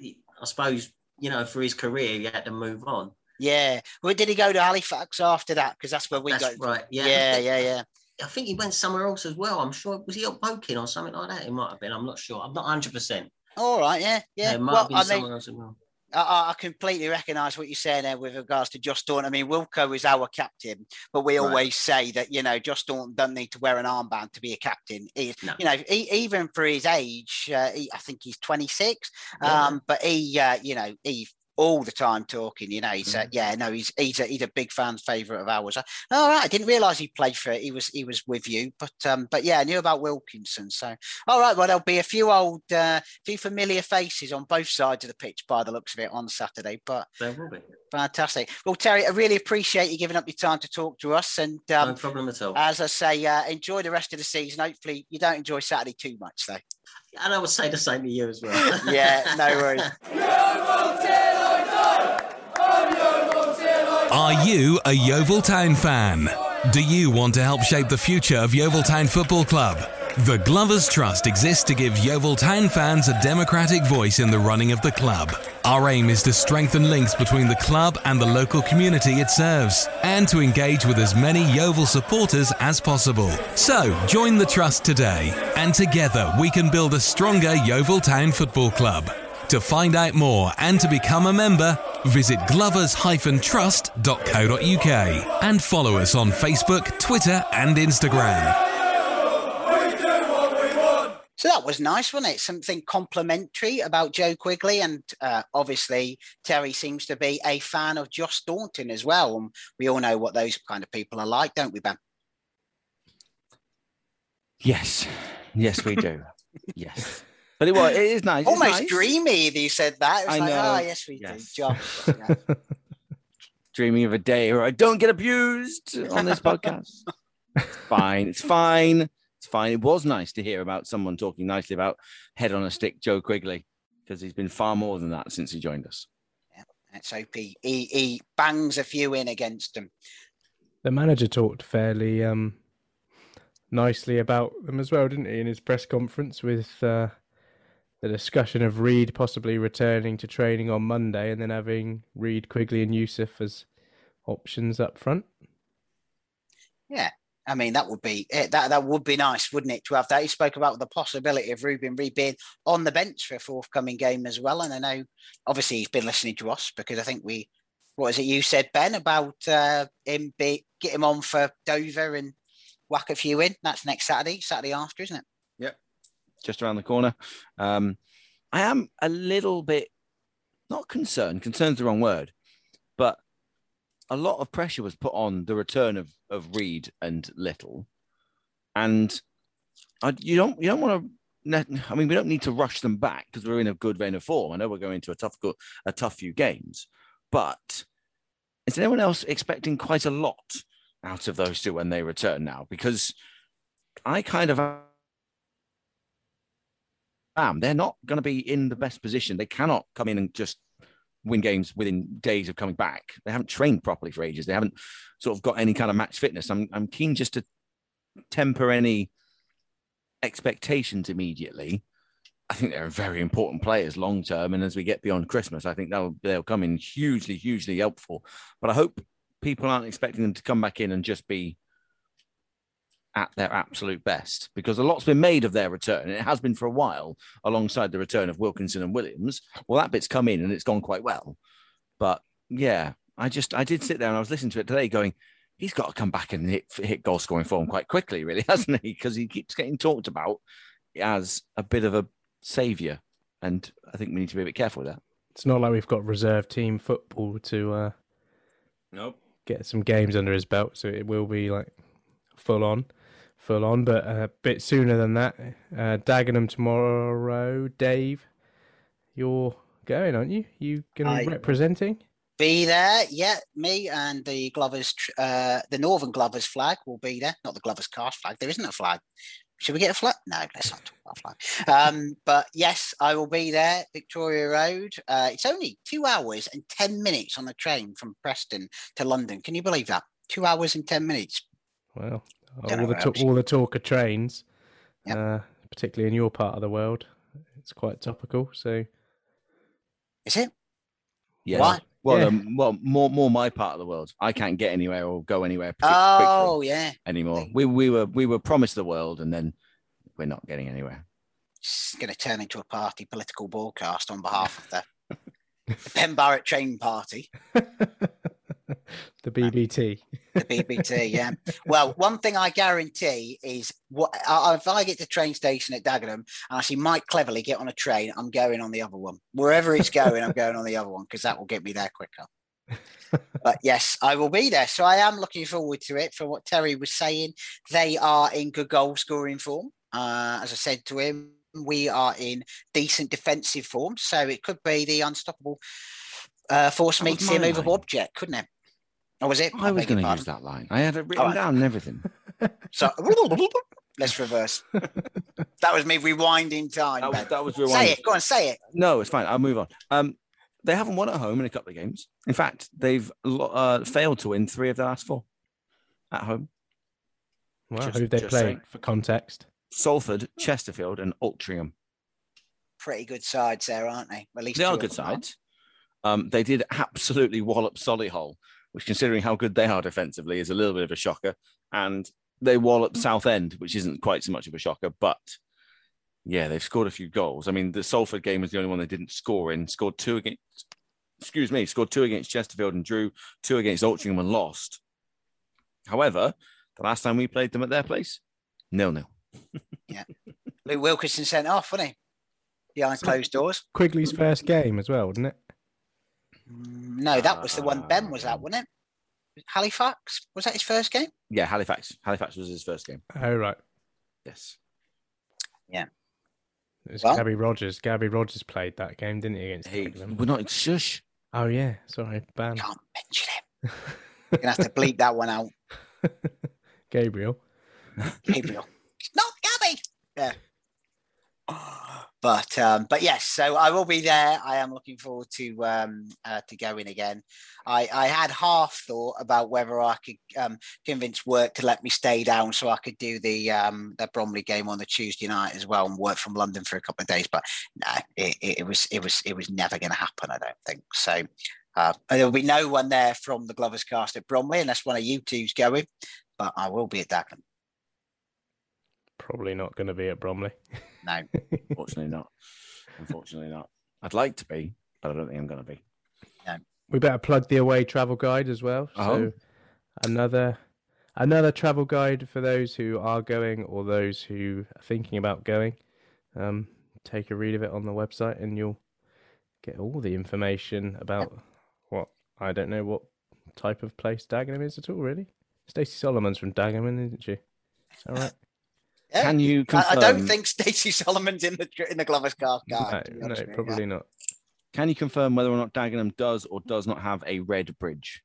I suppose you know for his career, he had to move on. Yeah. Well, did he go to Halifax after that? Because that's where we That's go. right. Yeah. Yeah, yeah, yeah. I think he went somewhere else as well. I'm sure. Was he at Woking or something like that? He might have been. I'm not sure. I'm not 100. percent All right. Yeah, yeah. It might well, I somewhere mean, else as well. I- completely recognise what you're saying there with regards to Josh Staunton. I mean, Wilco is our captain, but we Right. always say that you know Josh Staunton doesn't need to wear an armband to be a captain. He, No. You know, he, even for his age, uh, he, I think he's 26. Yeah. Um, but he, uh, you know, he all the time talking. You know, he's uh, Mhm. yeah, no, he's he's a, he's a big fan favourite of ours. All right, I didn't realise he played for it. He was he was with you, but um, but yeah, I knew about Wilkinson. So all right, well, there'll be a few old, uh, few familiar faces on both sides of the pitch by the looks of it on Saturday. But There will be. fantastic. Well, Terry, I really appreciate you giving up your time to talk to us. And um, no problem at all. as I say, uh, enjoy the rest of the season. Hopefully, you don't enjoy Saturday too much, though. and I would say the same to you as well. Yeah, no worries. Are you a Yeovil Town fan? Do you want to help shape the future of Yeovil Town Football Club? The Glovers Trust exists to give Yeovil Town fans a democratic voice in the running of the club. Our aim is to strengthen links between the club and the local community it serves, and to engage with as many Yeovil supporters as possible. So, join the Trust today, and together we can build a stronger Yeovil Town Football Club. To find out more and to become a member, visit glovers-trust.co.uk and follow us on Facebook, Twitter, and Instagram. So that was nice, wasn't it? Something complimentary about Joe Quigley. And uh, obviously, Terry seems to be a fan of Josh Staunton as well. And we all know what those kind of people are like, don't we, Ben? Yes, yes, we do. yes, but it was it is nice. Almost nice. dreamy that you said that. It was I like, know. oh, yes, we Yes. do. Josh. yeah. Dreaming of a day where I don't get abused on this podcast. it's fine. It's fine. It's fine. It was nice to hear about someone talking nicely about head on a stick Joe Quigley because he's been far more than that since he joined us. Let's hope he, he, he bangs a few in against them. The manager talked fairly um, nicely about them as well, didn't he, in his press conference with uh, the discussion of Reid possibly returning to training on Monday and then having Reid, Quigley, and Yussuf as options up front. Yeah. I mean, that would be eh, that. That would be nice, wouldn't it, to have that? He spoke about the possibility of Reuben Reid being on the bench for a forthcoming game as well. And I know, obviously, he's been listening to us because I think we, what is it you said, Ben, about uh, him be, get him on for Dover and whack a few in. That's next Saturday, Saturday after, isn't it? Just around the corner. Um, I am a little bit not concerned. Concern's the wrong word, but a lot of pressure was put on the return of of Reid and Little, and I, you don't you don't want to. I mean, we don't need to rush them back because we're in a good vein of form. I know we're going to a tough a tough few games, but is anyone else expecting quite a lot out of those two when they return now? Because I kind of am. They're not going to be in the best position. They cannot come in and just win games within days of coming back. They haven't trained properly for ages. They haven't sort of got any kind of match fitness. I'm I'm keen just to temper any expectations immediately. I think they're very important players long term, and as we get beyond Christmas, I think they'll they'll come in hugely, hugely helpful. But I hope people aren't expecting them to come back in and just be at their absolute best because a lot's been made of their return. and It has been for a while alongside the return of Wilkinson and Williams. Well, that bit's come in and it's gone quite well. But yeah, I just I did sit there and I was listening to it today going, he's got to come back and hit hit goal scoring form quite quickly, really, hasn't he? Because he keeps getting talked about as a bit of a savior. And I think we need to be a bit careful with that. It's not like we've got reserve team football to uh, Nope. get some games under his belt, so it will be like full on, full on. But a bit sooner than that, uh, Dagenham tomorrow. Dave, you're going, aren't you? You going to be representing? Be there, yeah. Me and the Glovers, uh, the Northern Glovers flag will be there. Not the Glovers cast flag. There isn't a flag. Should we get a flag? No, let's not talk about flag. Um, but yes, I will be there. Victoria Road. Uh, it's only two hours and ten minutes on the train from Preston to London. Can you believe that? Two hours and ten minutes. Well, Don't know all the what ta- else. all the talk of trains, Yep. uh, particularly in your part of the world, it's quite topical. So Is it? Yes. Why? Well, Yeah. um, well, more more my part of the world. I can't get anywhere or go anywhere Oh, quickly yeah. anymore. We we were we were promised the world, and then we're not getting anywhere. It's going to turn into a party political broadcast on behalf of the, the Penn Barrett Train Party. the BBT. the BBT. Yeah. Well, one thing I guarantee is what if I get to the train station at Dagenham and I see Mike Cleverly get on a train, I'm going on the other one. Wherever it's going, I'm going on the other one because that will get me there quicker. but yes, I will be there. So I am looking forward to it. From what Terry was saying, they are in good goal scoring form. Uh, as I said to him, we are in decent defensive form. So it could be the unstoppable uh, force meets the immovable object, couldn't it? Or was it? I was going to use that line. I had it written All right. down and everything. So let's reverse. that was me rewinding time. That was, Ben. that was Say it. Go on, say it. No, it's fine. I'll move on. Um, they haven't won at home in a couple of games. In fact, they've uh, failed to win three of the last four at home. Wow, Just- who they just play saying. for context? Salford, Chesterfield, and Altrincham. Pretty good sides there, aren't they? At least they are good sides. Um, they did absolutely wallop Solihull, which, considering how good they are defensively, is a little bit of a shocker. And they wallop mm. Southend, which isn't quite so much of a shocker, but yeah, they've scored a few goals. I mean, the Salford game was the only one they didn't score in. Scored two against, excuse me, scored two against Chesterfield and drew two against Altrincham and lost. However, the last time we played them at their place, nil nil. yeah, Luke Wilkinson sent off, wasn't he? Behind closed doors. Quigley's first game as well, didn't it? Mm, No, that was the one Ben was at, wasn't it? Halifax? Was that his first game? Yeah, Halifax. Halifax was his first game. Oh right, Yes. Yeah. It was Well- Gabby Rogers. Gabby Rogers played that game, didn't he? Against He, Dagenham? we're not in shush. Oh yeah, sorry, ban. Can't mention him. You're gonna have to bleep that one out. Gabriel. Gabriel. It's not Gabby. Yeah. But um, but yes, so I will be there. I am looking forward to um, uh, to going again. I, I had half thought about whether I could um, convince work to let me stay down so I could do the um, the Bromley game on the Tuesday night as well and work from London for a couple of days. But no, it, it, was it was it was never going to happen. I don't think so. Uh, there'll be no one there from the Glovers cast at Bromley unless one of you two's going. But I will be at Dagenham. Probably not going to be at Bromley. No. Unfortunately not. Unfortunately not. I'd like to be, but I don't think I'm going to be. No. We better plug the away travel guide as well. So Oh. another another travel guide for those who are going or those who are thinking about going. Um, take a read of it on the website, and you'll get all the information about what I don't know what type of place Dagenham is at all. Really, Stacey Solomon's from Dagenham, isn't she? Is that right? Yeah. Can you I, confirm? I don't think Stacey Solomon's in the in the Glover's car. no, guard, no, probably not. Can you confirm whether or not Dagenham does or does not have a red bridge?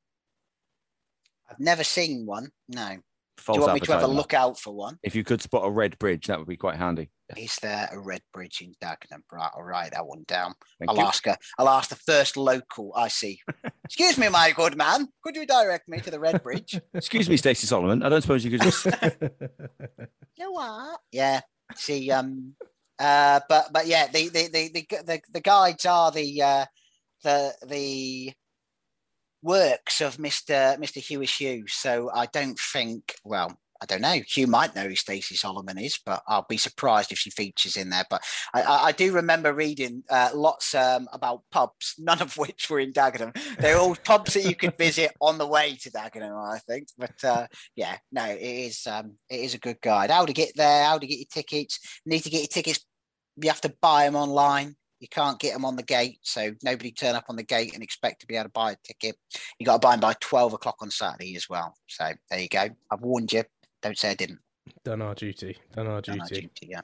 I've never seen one. No. False Do you want me to have a look out for one? If you could spot a red bridge, that would be quite handy. Is there a red bridge in Dagenham? Right, I'll write that one down. Thank I'll you. ask her. I'll ask the first local I see. Excuse me, my good man. Could you direct me to the red bridge? Excuse me, Stacey Solomon. I don't suppose you could just. you what? Yeah. See, um, uh, but but yeah, the the the the, the, the guides are the uh, the the works of Mister Mister Hewish Hughes. So I don't think. Well, I don't know. Hugh might know who Stacey Solomon is, but I'll be surprised if she features in there. But I, I, do remember reading uh, lots um, about pubs, none of which were in Dagenham. They're all pubs that you could visit on the way to Dagenham, I think. But uh, yeah, no, it is um, it is a good guide. How to get there? How to get your tickets? Need to get your tickets. You have to buy them online. You can't get them on the gate, so nobody turn up on the gate and expect to be able to buy a ticket. You got to buy them by twelve o'clock on Saturday as well. So there you go. I've warned you. Don't say I didn't. Done our duty. Done our duty. Done our duty, yeah.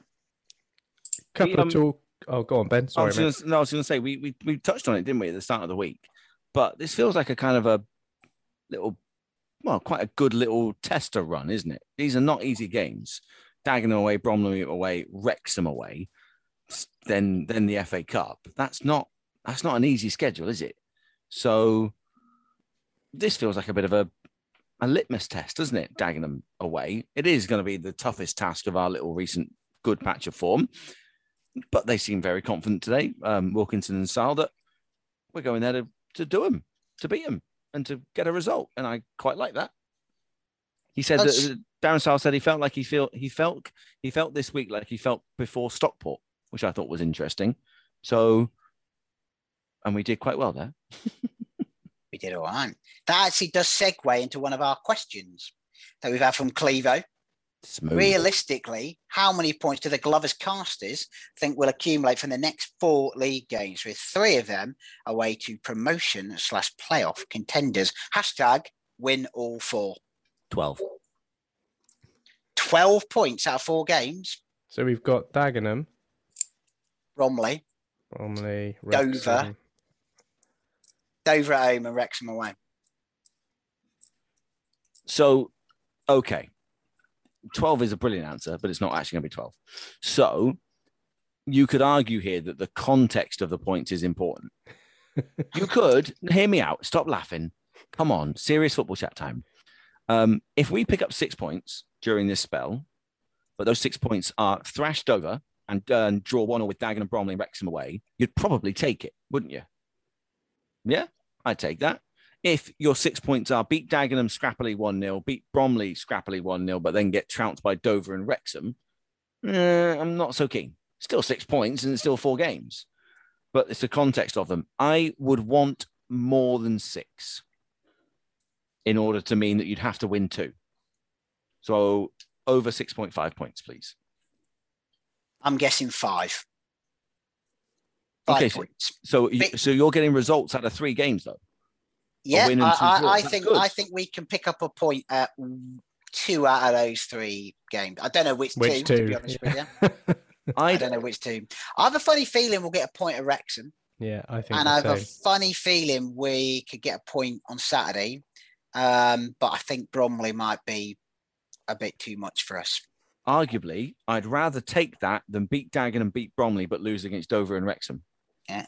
Couple We, of um, talk. Oh, go on, Ben. I Sorry, was, mate. gonna, no, I was going to say we, we we touched on it, didn't we, at the start of the week? But this feels like a kind of a little, well, quite a good little tester run, isn't it? These are not easy games. Dagenham away, Bromley away, Wrexham away, s- then then the FA Cup. That's not that's not an easy schedule, is it? So this feels like a bit of a a litmus test, doesn't it? Dagenham away. It is going to be the toughest task of our little recent good patch of form but they seem very confident today, um, Wilkinson and Sarll, that we're going there to, to do them, to beat them, and to get a result. And I quite like that. He said That's- that Darren Sarll said he felt like he feel he felt he felt this week like he felt before Stockport, which I thought was interesting. So, and we did quite well there. We did all right. That actually does segue into one of our questions that we've had from Clevo. Smooth. Realistically, how many points do the Glovers casters think will accumulate from the next four league games, with three of them away to promotion slash playoff contenders? Hashtag win all four. Twelve. 12 points out of four games. So we've got Dagenham, Bromley, Bromley, Dover. Wrexham. Dover at home, and Wrexham away. So, okay. 12 is a brilliant answer, but it's not actually going to be 12. So, you could argue here that the context of the points is important. you could hear me out. Stop laughing. Come on, serious football chat time. Um, if we pick up six points during this spell, but those six points are thrashed over and, uh, and draw one or with Dagenham, Bromley, and Wrexham away, you'd probably take it, wouldn't you? Yeah, I'd take that. If your six points are beat Dagenham scrappily 1 0, beat Bromley scrappily 1 0, but then get trounced by Dover and Wrexham, eh, I'm not so keen. Still six points and still four games, but it's the context of them. I would want more than six in order to mean that you'd have to win two. So over 6.5 points, please. I'm guessing five. Five Okay, so, points. so, you, so you're getting results out of three games, though. Yeah, I, I, draws. I That's think good. I think we can pick up a point at two out of those three games. I don't know which, Which two, to two? be honest with you. I don't know which two. I have a funny feeling we'll get a point at Wrexham, Yeah, I think and I have a funny feeling we could get a point on Saturday. Um, but I think Bromley might be a bit too much for us. Arguably, I'd rather take that than beat Dagenham and beat Bromley, but lose against Dover and Wrexham. Yeah.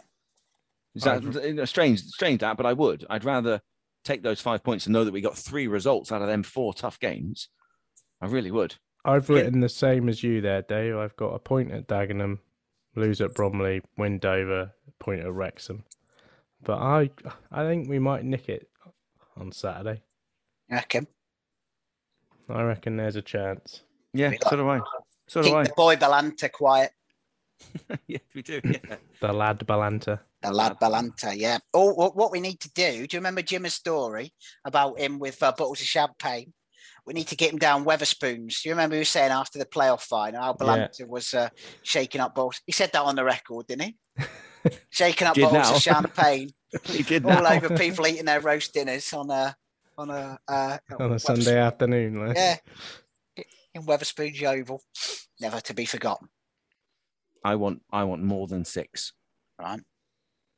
Is that you know, strange? Strange that, but I would. I'd rather take those five points and know that we got three results out of them four tough games. I really would. I've written the same as you there, Dave. I've got a point at Dagenham, lose at Bromley, win Dover, point at Wrexham. But I, I think we might nick it on Saturday. You reckon? I reckon there's a chance. Yeah, so do I. So do Keep I. the boy Balanta quiet. yeah, we do. Yeah. The lad Balanta. The lad Balanta, yeah. Oh, what, what we need to do? Do you remember Jim's story about him with uh, bottles of champagne? We need to get him down Wetherspoons. Do you remember he was saying after the playoff final, how Yeah. Balanta was uh, shaking up bottles? He said that on the record, didn't he? shaking up Did bottles now. of champagne he did all now. over people eating their roast dinners on a on a uh, On a Sunday afternoon. Like. Yeah, in Wetherspoons Oval, never to be forgotten. I want. I want more than six. Right.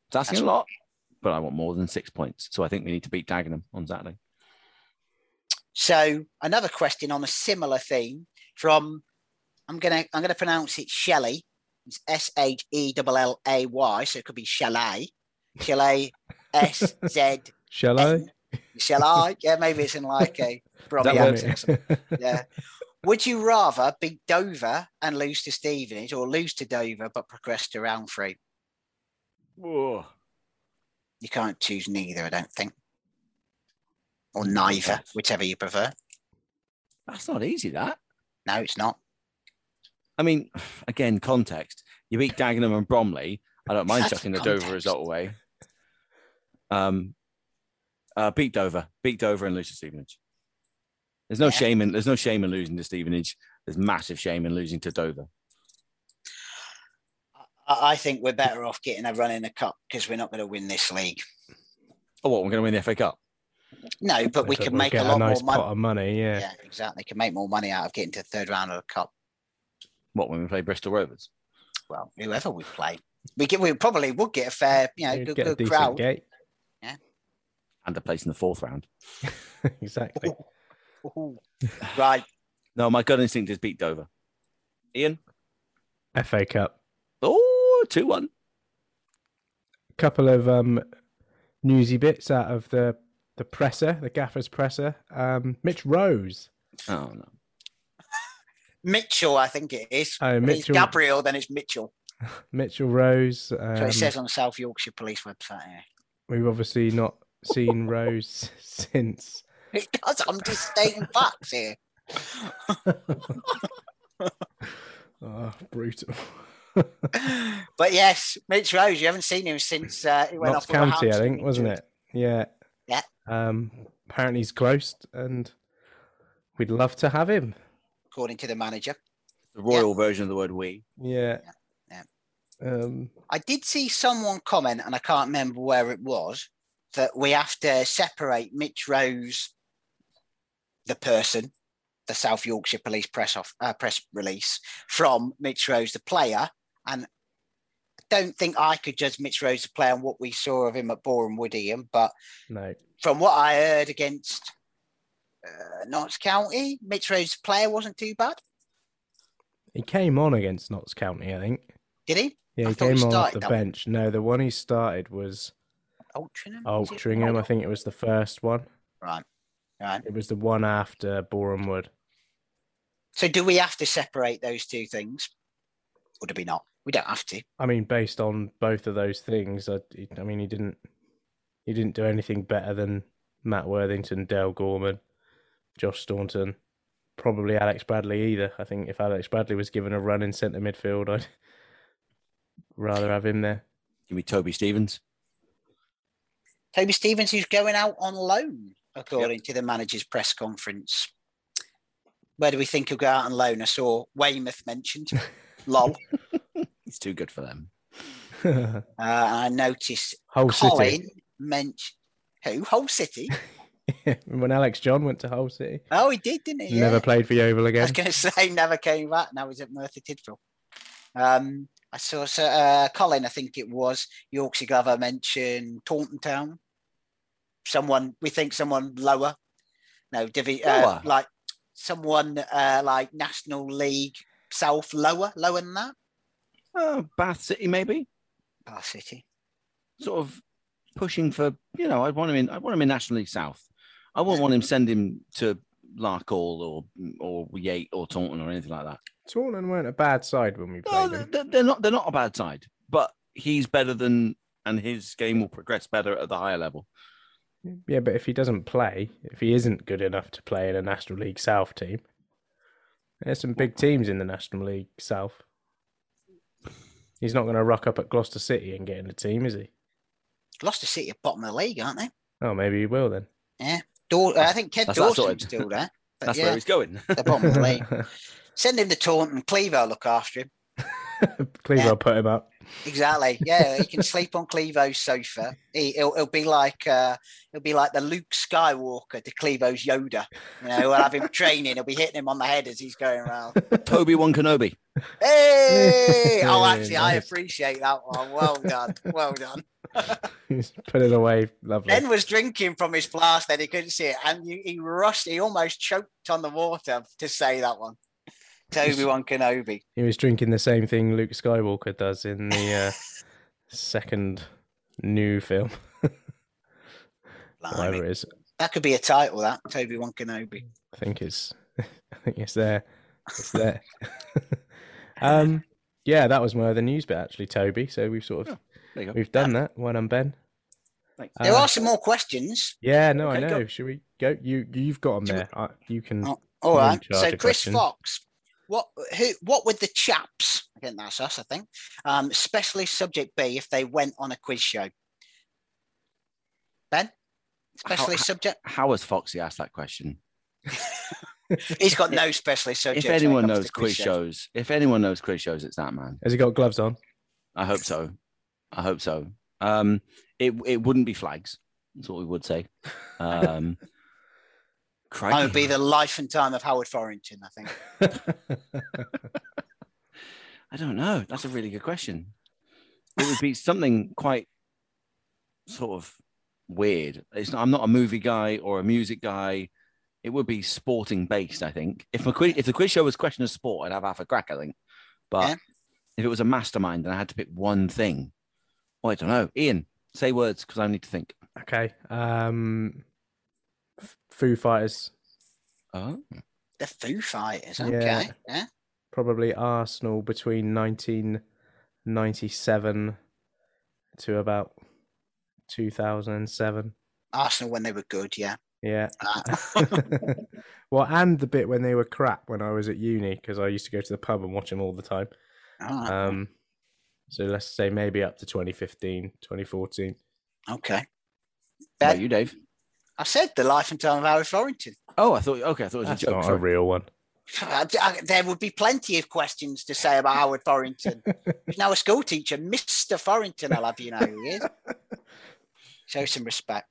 It's asking That's a lot, but I want more than six points. So I think we need to beat Dagenham on Saturday. So another question on a similar theme from I'm gonna I'm gonna pronounce it Shelley. It's S H E L L A Y, so it could be Shelley. Shelley S Z Shall I? Shall I? Yeah, maybe it's in like a Bromley accent. Yeah. Would you rather beat Dover and lose to Stevenage or lose to Dover but progress to round three? Whoa. You can't choose neither, I don't think. Or neither, whichever you prefer. That's not easy. That. No, it's not. I mean, again, context. You beat Dagenham and Bromley. I don't mind That's chucking the the Dover result away. Um, uh, beat Dover, beat Dover, and lose to Stevenage. There's no Yeah. shame in there's no shame in losing to Stevenage. There's massive shame in losing to Dover. I I think we're better off getting a run in the cup because we're not going to win this league. Oh, what? We're going to win the FA Cup. No, but we can make a lot nice more pot money. of money. Yeah. Yeah, exactly. Can make more money out of getting to the third round of the cup. What when we play Bristol Rovers? Well, whoever we play, we get, we probably would get a fair, you know, You'd good, get good decent crowd. gate. And a place in the fourth round. exactly. Ooh. Right. No, my gut instinct is beat Dover. Ian? FA Cup. Oh, 2 1. couple of um newsy bits out of the the presser, the gaffer's presser. Um, Mitch Rose. Oh, no. Mitchell, I think it is. Oh, If it's Mitchell. Gabriel, then it's Mitchell. Mitchell Rose. So Um, it says on the South Yorkshire Police website. Yeah. we've obviously not seen Rose since. It does. I'm just stating facts here. Oh, brutal. But yes, Mitch Rose, you haven't seen him since uh, he went Notts off with County, I think, wasn't it? Yeah. Yeah. Um, apparently he's close, and we'd love to have him. According to the manager. The royal version of the word we. Yeah. Yeah. Um, I did see someone comment, and I can't remember where it was, that we have to separate Mitch Rose, the person, the South Yorkshire Police press off uh, press release, from Mitch Rose, the player. And I don't think I could judge Mitch Rose, the player, on what we saw of him at Boreham Wood, Ian. But no. from what I heard against uh, Notts County, Mitch Rose, the player, wasn't too bad. He came on against Notts County, I think. Did he? Yeah, I he thought he came on off the that one. bench. No, the one he started was Altrincham? Altrincham. I think it was the first one. Right. Right. It was the one after Boreham Wood. So do we have to separate those two things? Or do we not? We don't have to. I mean, based on both of those things, I, I mean, he didn't he didn't do anything better than Matt Worthington, Dale Gorman, Josh Staunton, probably Alex Bradley either. I think if Alex Bradley was given a run in centre midfield, I'd rather have him there. Give me Toby Stevens. Toby Stevens, who's going out on loan, according to the manager's press conference. Where do we think he'll go out on loan? I saw Weymouth mentioned. Lol. He's too good for them. Uh, I noticed Hull City. Colin mentioned who? Whole City. when Alex John went to Hull City, Oh, he did, didn't he? never Yeah. played for Yeovil again. I was going to say never came back. Now he's at Merthyr Tydfil. Um, I saw so, uh, Colin. I think it was Yorkshire Glover mentioned Taunton Town. Someone we think someone lower. No, divi- uh, like someone uh, like National League South lower, lower than that. Uh, Bath City, maybe. Bath City. Sort of pushing for, you know, I'd want him in. I want him in National League South. I wouldn't want him send him to Larkhall or or Yate or Taunton or anything like that. Taunton weren't a bad side when we played they're, them. they're- they're not. They're not a bad side, but he's better than, and his game will progress better at the higher level. Yeah, but if he doesn't play, if he isn't good enough to play in a National League South team, there's some big teams in the National League South. He's not going to rock up at Gloucester City and get in the team, is he? Gloucester City are bottom of the league, aren't they? Oh, maybe he will then. Yeah. Daw- I think Kev That's Dawson's sorted. still there. That's yeah, where he's going. they're bottom of the league. Send him to Taunton. Clevo will look after him. Cleveland Yeah. put him up. Exactly. Yeah, he can sleep on Clevo's sofa. He, he'll, he'll be like uh, he'll be like the Luke Skywalker to Clevo's Yoda. You know, we'll have him training. He'll be hitting him on the head as he's going around. Toby One Kenobi. Hey! Oh, actually, I appreciate that one. Well done. Well done. He's put it away. Lovely. Ben was drinking from his flask, then he couldn't see it, and he, he rushed. He almost choked on the water to say that one. Toby One Kenobi. He was drinking the same thing Luke Skywalker does in the uh, second new film. Whatever it is. That could be a title. That Toby One Kenobi. I think it's I think it's there. It's there. um yeah, that was my other news bit actually, Toby. So we've sort of There go. we've done that. Well done, Ben. There Uh, are some more questions. Yeah, no, I know. go. Should we go? You you've got them Should we- there. I, you can. Oh, all right. So Chris. Fox, what who what would the chaps? I think that's us. I think. Um, specialist subject B if they went on a quiz show. Ben, specialist subject. How has Foxy asked that question? He's got no specialist subject. If anyone comes to knows quiz shows. shows, if anyone knows quiz shows, it's that man. Has he got gloves on? I hope so. I hope so. Um, it it wouldn't be flags. That's what we would say. Um, I would be the life and time of Howard Forinton, I think. I don't know. That's a really good question. It would be something quite sort of weird. It's not, I'm not a movie guy or a music guy. It would be sporting based, I think. If, my, quiz- if the quiz show was question of sport, I'd have half a crack, I think. But Yeah. if it was a mastermind and I had to pick one thing, well, I don't know. Ian, say words because I need to think. Okay. Um, F- Foo Fighters. Oh. The Foo Fighters. Okay. Yeah. Probably Arsenal between 1997 to about 2007. Arsenal when they were good. Yeah. Yeah. Uh, well, and the bit when they were crap when I was at uni because I used to go to the pub and watch them all the time. all right. Um, so let's say maybe up to 2015, 2014. okay. how about you, Dave? I said the life and time of Howard Forinton. Oh, I thought, okay, I thought it was That's a joke. not a real one. I- I- There would be plenty of questions to say about Howard Forinton. He's now a school teacher, Mr. Forinton. I'll have you know who he is. Show some respect.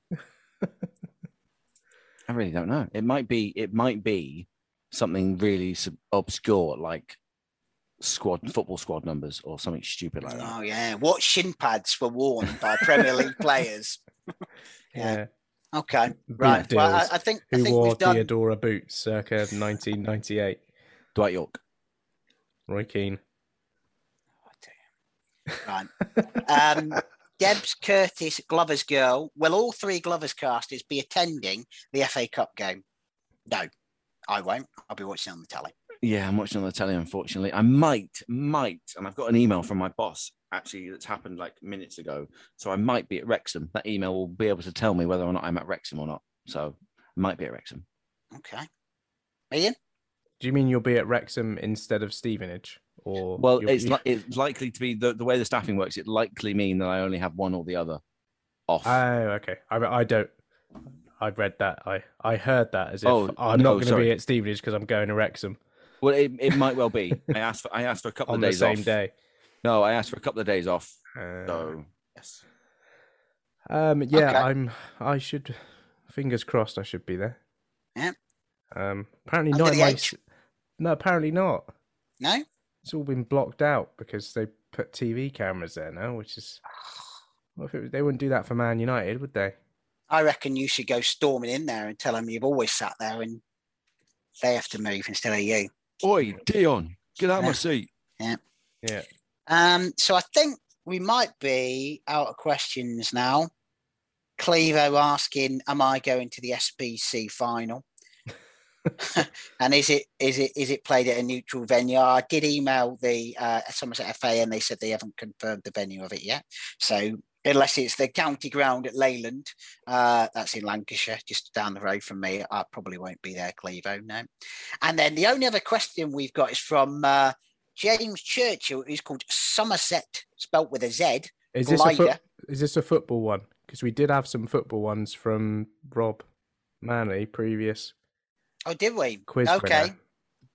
I really don't know. It might be. It might be something really sub- obscure, like squad football squad numbers or something stupid like that. Oh yeah, what shin pads were worn by Premier League players? Yeah. Okay, Boot right. Well, I. I think I Who think wore we've done. Diadora boots circa 1998? Dwight Yorke. Roy Keane. Right. Um, Debs Curtis, Glover's girl. Will all three Glover's casters be attending the FA Cup game? No, I won't. I'll be watching on the telly. Yeah, I'm watching on the telly. Unfortunately, I might, might, and I've got an email from my boss actually that's happened like minutes ago. So I might be at Wrexham. That email will be able to tell me whether or not I'm at Wrexham or not. So I might be at Wrexham. Okay. Ian? Do you mean you'll be at Wrexham instead of Stevenage? Or Well, it's li- it's likely to be the, the way the staffing works. It likely mean that I only have one or the other off. Oh, okay. I, I don't. I've read that. I, I heard that as if Oh, I'm no, not oh, going to be at Stevenage because I'm going to Wrexham well, it, it might well be. I asked for I asked for a couple on of the days same off. day. No, I asked for a couple of days off. Uh, So yes. Um, yeah, Okay. I'm. I should. Fingers crossed. I should be there. Yeah. Um. Apparently Under not. in my No, apparently not. No? It's all been blocked out because they put TV cameras there now, which is. Well, if it was, they wouldn't do that for Man United, would they? I reckon you should go storming in there and tell them you've always sat there and they have to move instead of you. Oi, Dion, get out of my seat. Yeah. Yeah. Um, so I think we might be out of questions now. Clevo asking, "Am I going to the SBC final?" and is it is it is it played at a neutral venue? I did email the uh, Somerset FA, and they said they haven't confirmed the venue of it yet. So unless it's the county ground at Leyland, uh, that's in Lancashire, just down the road from me, I probably won't be there, Clevo. No. And then the only other question we've got is from uh, James Churchill, who's called Somerset, spelt with a Z. Is this a foot, Is this a football one? Because we did have some football ones from Rob Manley previous. Oh, did we? Quiz okay. winner.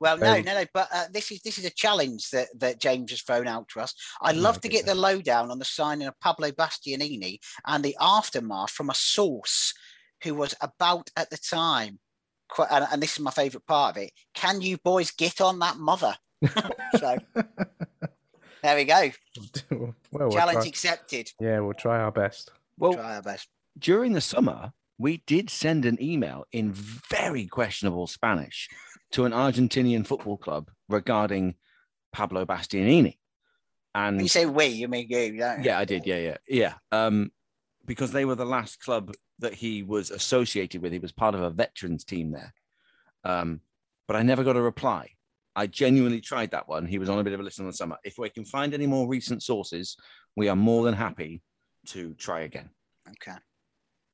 Well, no, Um, no, no. But uh, this is this is a challenge that that James has thrown out to us. I'd love to get the lowdown on the signing of Pablo Bastianini and the aftermath from a source who was about at the time. And, and this is my favourite part of it. Can you boys get on that mother? So there we go. well, we'll Challenge try- accepted. Yeah, we'll try our best. Well, Try our best. during the summer, we did send an email in very questionable Spanish to an Argentinian football club regarding Pablo Bastianini. And When you say we, you mean you, don't you? yeah, I did. Yeah, yeah, yeah. Um, because they were the last club that he was associated with. He was part of a veterans team there. Um, but I never got a reply. I genuinely tried that one. He was on a bit of a list in the summer. If we can find any more recent sources, we are more than happy to try again. Okay.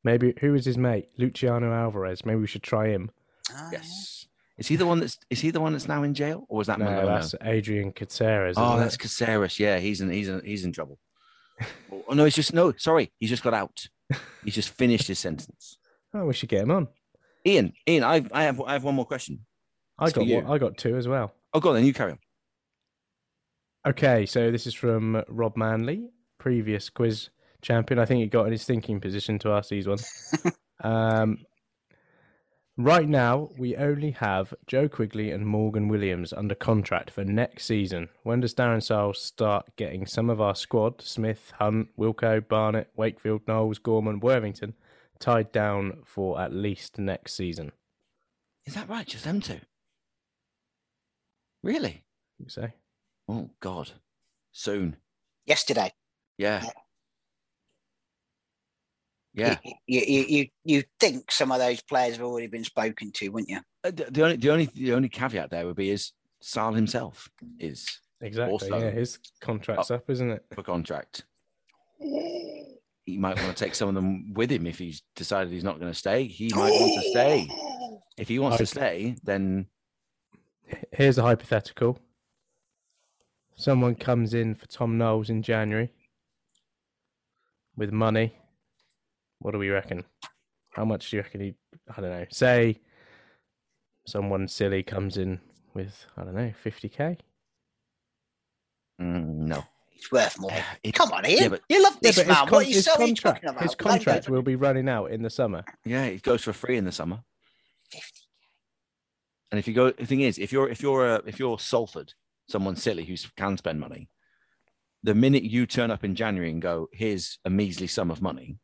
Maybe who is his mate? Luciano Alvarez. Maybe we should try him. Ah, Yes. Is he the one that's is he the one that's now in jail, or was that No, Malone? that's Adrian Caceres. oh, that's it? Caceres. Yeah, he's in he's in he's in trouble. oh no, he's just no. Sorry, he's just got out. He's just finished his sentence. Oh, we should get him on. Ian, Ian, I've, I have I have one more question. I It's got one, I got two as well. Oh, go on then. You carry on. Okay, so this is from Rob Manley, previous quiz champion. I think he got in his thinking position to ask these ones. um, right now, we only have Joe Quigley and Morgan Williams under contract for next season. When does Darren Siles start getting some of our squad, Smith, Hunt, Wilco, Barnett, Wakefield, Knowles, Gorman, Worthington, tied down for at least next season? Is that right? Just them two? Really? You say? Oh God, soon. Yesterday. Yeah. Yeah. You, you, you, you think some of those players have already been spoken to, wouldn't you? Uh, The the only the only the only caveat there would be is Sarll himself is Exactly. also yeah, his contract's up, isn't it? for contract. He might want to take some of them with him if he's decided he's not going to stay. He might want to stay. If he wants to stay, then Here's a hypothetical. Someone comes in for Tom Knowles in January with money. What do we reckon? How much do you reckon he? I don't know. Say someone silly comes in with I don't know, fifty k. mm, no. It's worth more. It- Come on, Ian. yeah, but- you love this his, man. con- what are you, his so what are you contract, talking about? his Like, contract will be running out in the summer. Yeah, it goes for free in the summer. 50. And if you go, the thing is, if you're if you're a, if you're Salford, someone silly who can spend money, the minute you turn up in January and go, "Here's a measly sum of money,"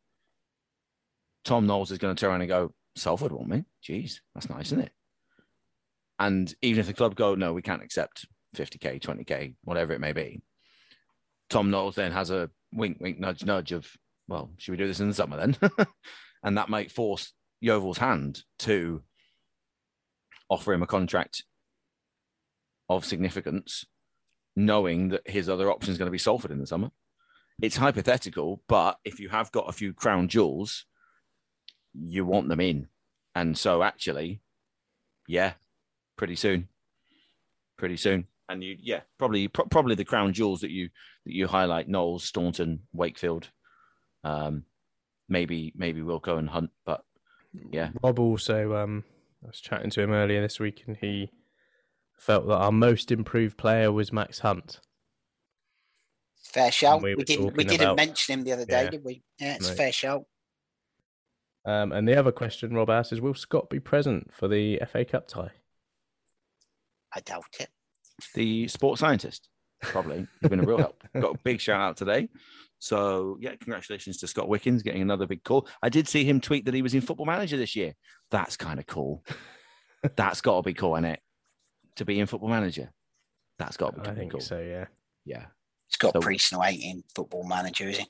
Tom Knowles is going to turn around and go, "Salford want me? Jeez, that's nice, isn't it?" And even if the club go, "No, we can't accept 50k, 20k, whatever it may be," Tom Knowles then has a wink, wink, nudge, nudge of, "Well, should we do this in the summer then?" and that might force Yeovil's hand to offer him a contract of significance, knowing that his other option is going to be Salford in the summer. It's hypothetical, but if you have got a few crown jewels, you want them in. And so, actually, yeah, pretty soon, pretty soon. And you, yeah, probably, pro- probably the crown jewels that you that you highlight: Knowles, Staunton, Wakefield, um, maybe maybe Wilco and Hunt. But yeah, Rob also, um, I was chatting to him earlier this week, and he felt that our most improved player was Max Hunt. Fair shout. we We, didn't. We didn't about- mention him the other day, Yeah. did we? Yeah, it's No. a fair shout. Um, and the other question Rob asked is, will Scott be present for the FA Cup tie? I doubt it. the sports scientist. Probably he's been a real help. Got a big shout out today. So yeah, congratulations to Scott Wickens getting another big call. I did see him tweet that he was in Football Manager this year. That's kind of cool. That's got to be cool, is it? To be in Football Manager. That's got to be I kinda think cool. so, yeah. Yeah. Scott So- Priest no ain't in football manager, is he?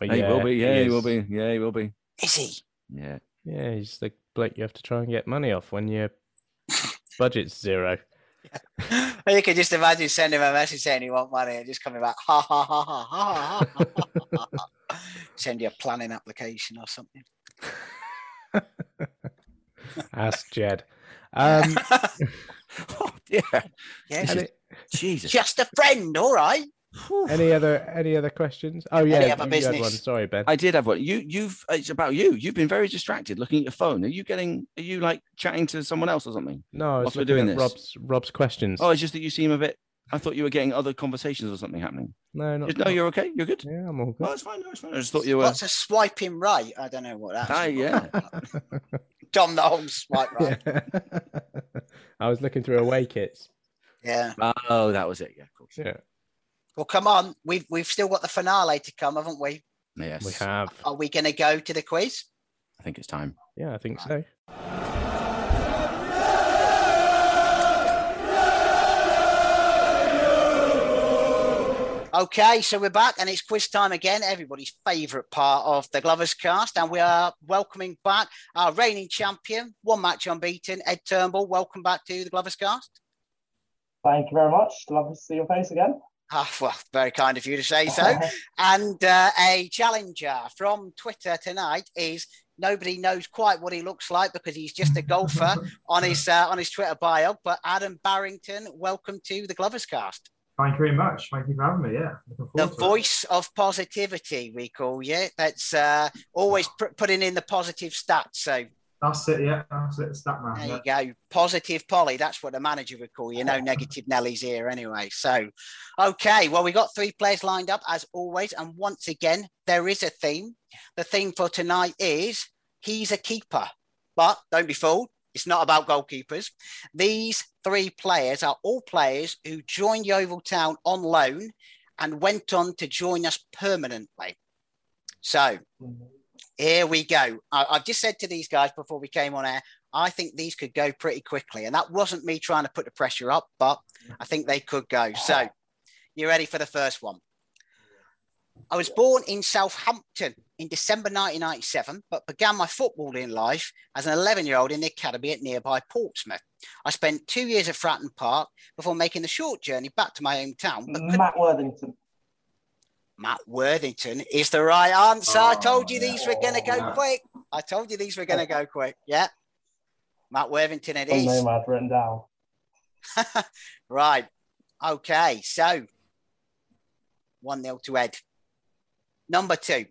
Well, Yeah, he will be. Yeah, he, is. will be. Yeah, he will be. Is he? Yeah. Yeah, he's the bloke you have to try and get money off when your budget's zero. You can just imagine sending him a message saying you want money and just coming back, ha ha ha ha ha ha. ha, ha. Send you a planning application or something. Ask Jed. Um, Oh, yeah. Yes, any, Jesus. just a friend, all right. Any other any other questions? Oh yeah, Any other you had one. business? Sorry, Ben. I did have one. You, you've. It's about you. You've been very distracted, looking at your phone. Are you getting? Are you like chatting to someone else or something? no, I was whilst we're looking doing at this? Rob's Rob's questions. Oh, it's just that you seem a bit. I thought you were getting other conversations or something happening. no, not, Just- no, you're okay. You're good. yeah, I'm all No, good. it's fine. No, it's fine. I just thought you were. What's a swiping right? I don't know what that's. Ah, yeah. Tom the whole swipe right. Yeah. I was looking through away kits. Yeah. Oh, that was it. Yeah, cool. Yeah, Well, come on. We've we've still got the finale to come, haven't we? Yes, we have. Are we going to go to the quiz? I think it's time. Yeah, I think so. Okay, so we're back and it's quiz time again, everybody's favourite part of the Glovers cast. And we are welcoming back our reigning champion, one match unbeaten, Ed Turnbull. Welcome back to the Glovers cast. Thank you very much. Love to see your face again. Ah, well, very kind of you to say so. and uh, a challenger from Twitter tonight is nobody knows quite what he looks like because he's just a golfer on his uh, on his Twitter bio. But Adam Barrington, welcome to the Glovers cast. Thank you very much. Thank you for having me. Yeah, The to it. voice of positivity, we call you. That's uh, always pr- putting in the positive stats. So That's it, yeah. That's it, stat man. There yeah. you go. Positive Polly. That's what the manager would call you. No negative Nellies here anyway. So, okay. Well, we got three players lined up as always. And once again, there is a theme. The theme for tonight is he's a keeper. But don't be fooled. It's not about goalkeepers. These three players are all players who joined Yeovil Town on loan and went on to join us permanently. So, mm. Here we go. I, have just said to these guys before we came on air, I think these could go pretty quickly. And that wasn't me trying to put the pressure up, but I think they could go. So, you ready for the first one? I was born in Southampton in December 1997, but began my footballing life as an 11 year old in the academy at nearby Portsmouth. I spent two years at Fratton Park before making the short journey back to my hometown. But Matt Worthington. Matt Worthington is the right answer. I told you these were going to go oh, quick. I told you these were going to go quick. Yeah. Matt Worthington it is. name I've written down. right. Okay. So 1 0 to Ed. Number two.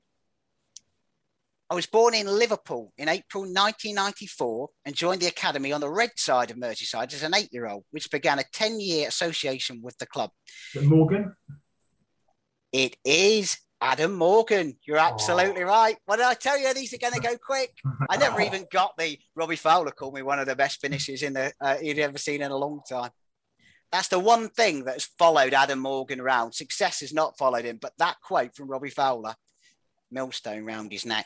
I was born in Liverpool in April 1994 and joined the academy on the red side of Merseyside as an eight year old, which began a 10 year association with the club. Morgan? It is Adam Morgan. You're absolutely oh. right. What did I tell you? These are going to go quick. I never even got the Robbie Fowler called me one of the best finishes in the uh, he'd ever seen in a long time. That's the one thing that's followed Adam Morgan around. Success has not followed him, but that quote from Robbie Fowler, millstone round his neck.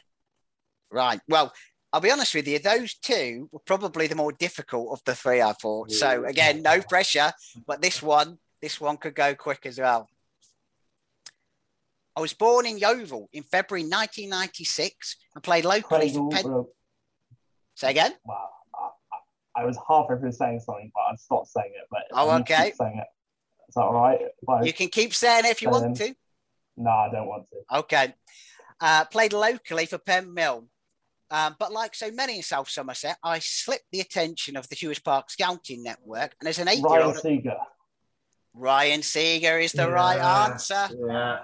Right. Well, I'll be honest with you, those two were probably the more difficult of the three, I thought. So again, no pressure, but this one, this one could go quick as well. I was born in Yeovil in February 1996 and played locally for Penn. Say again? Wow. I, I was halfway through saying something, but I stopped saying it. But oh, okay. Saying it. Is that all right? I, you can keep saying it if you want to. No, I don't want to. Okay. Uh, played locally for Penn Mill. Um, but like so many in South Somerset, I slipped the attention of the Huish Park Scouting Network. And as an eight year old. Ryan Seager. Ryan Seager is the yeah, right answer. Yeah.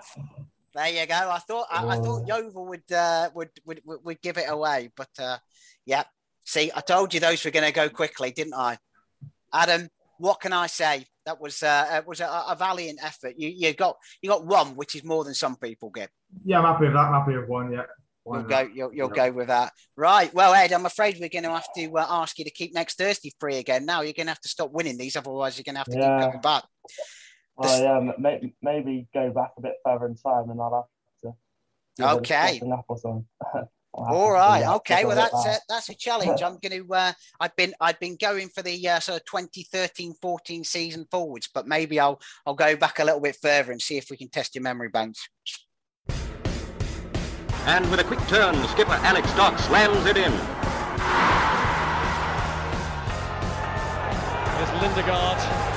There you go. I thought I, I thought oh. Yeovil would, uh, would, would would give it away, but uh, yeah. See, I told you those were going to go quickly, didn't I? Adam, what can I say? That was uh, was a, a, valiant effort. You you got you got one, which is more than some people get. Yeah, I'm happy with that. I'm happy with one. Yeah. You'll go. You'll, you'll go with that, right? Well, Ed, I'm afraid we're going to have to uh, ask you to keep next Thursday free again. Now you're going to have to stop winning these, otherwise you're going to have to yeah. keep coming back. Oh yeah, maybe, maybe go back a bit further in time, and I'll have to. Okay. All right. Okay. Well, that's a, that's a challenge. I'm going to. Uh, I've been I've been going for the uh, sort of 2013-14 season forwards, but maybe I'll I'll go back a little bit further and see if we can test your memory banks. And with a quick turn, skipper Alex Dock slams it in. There's Lindegaard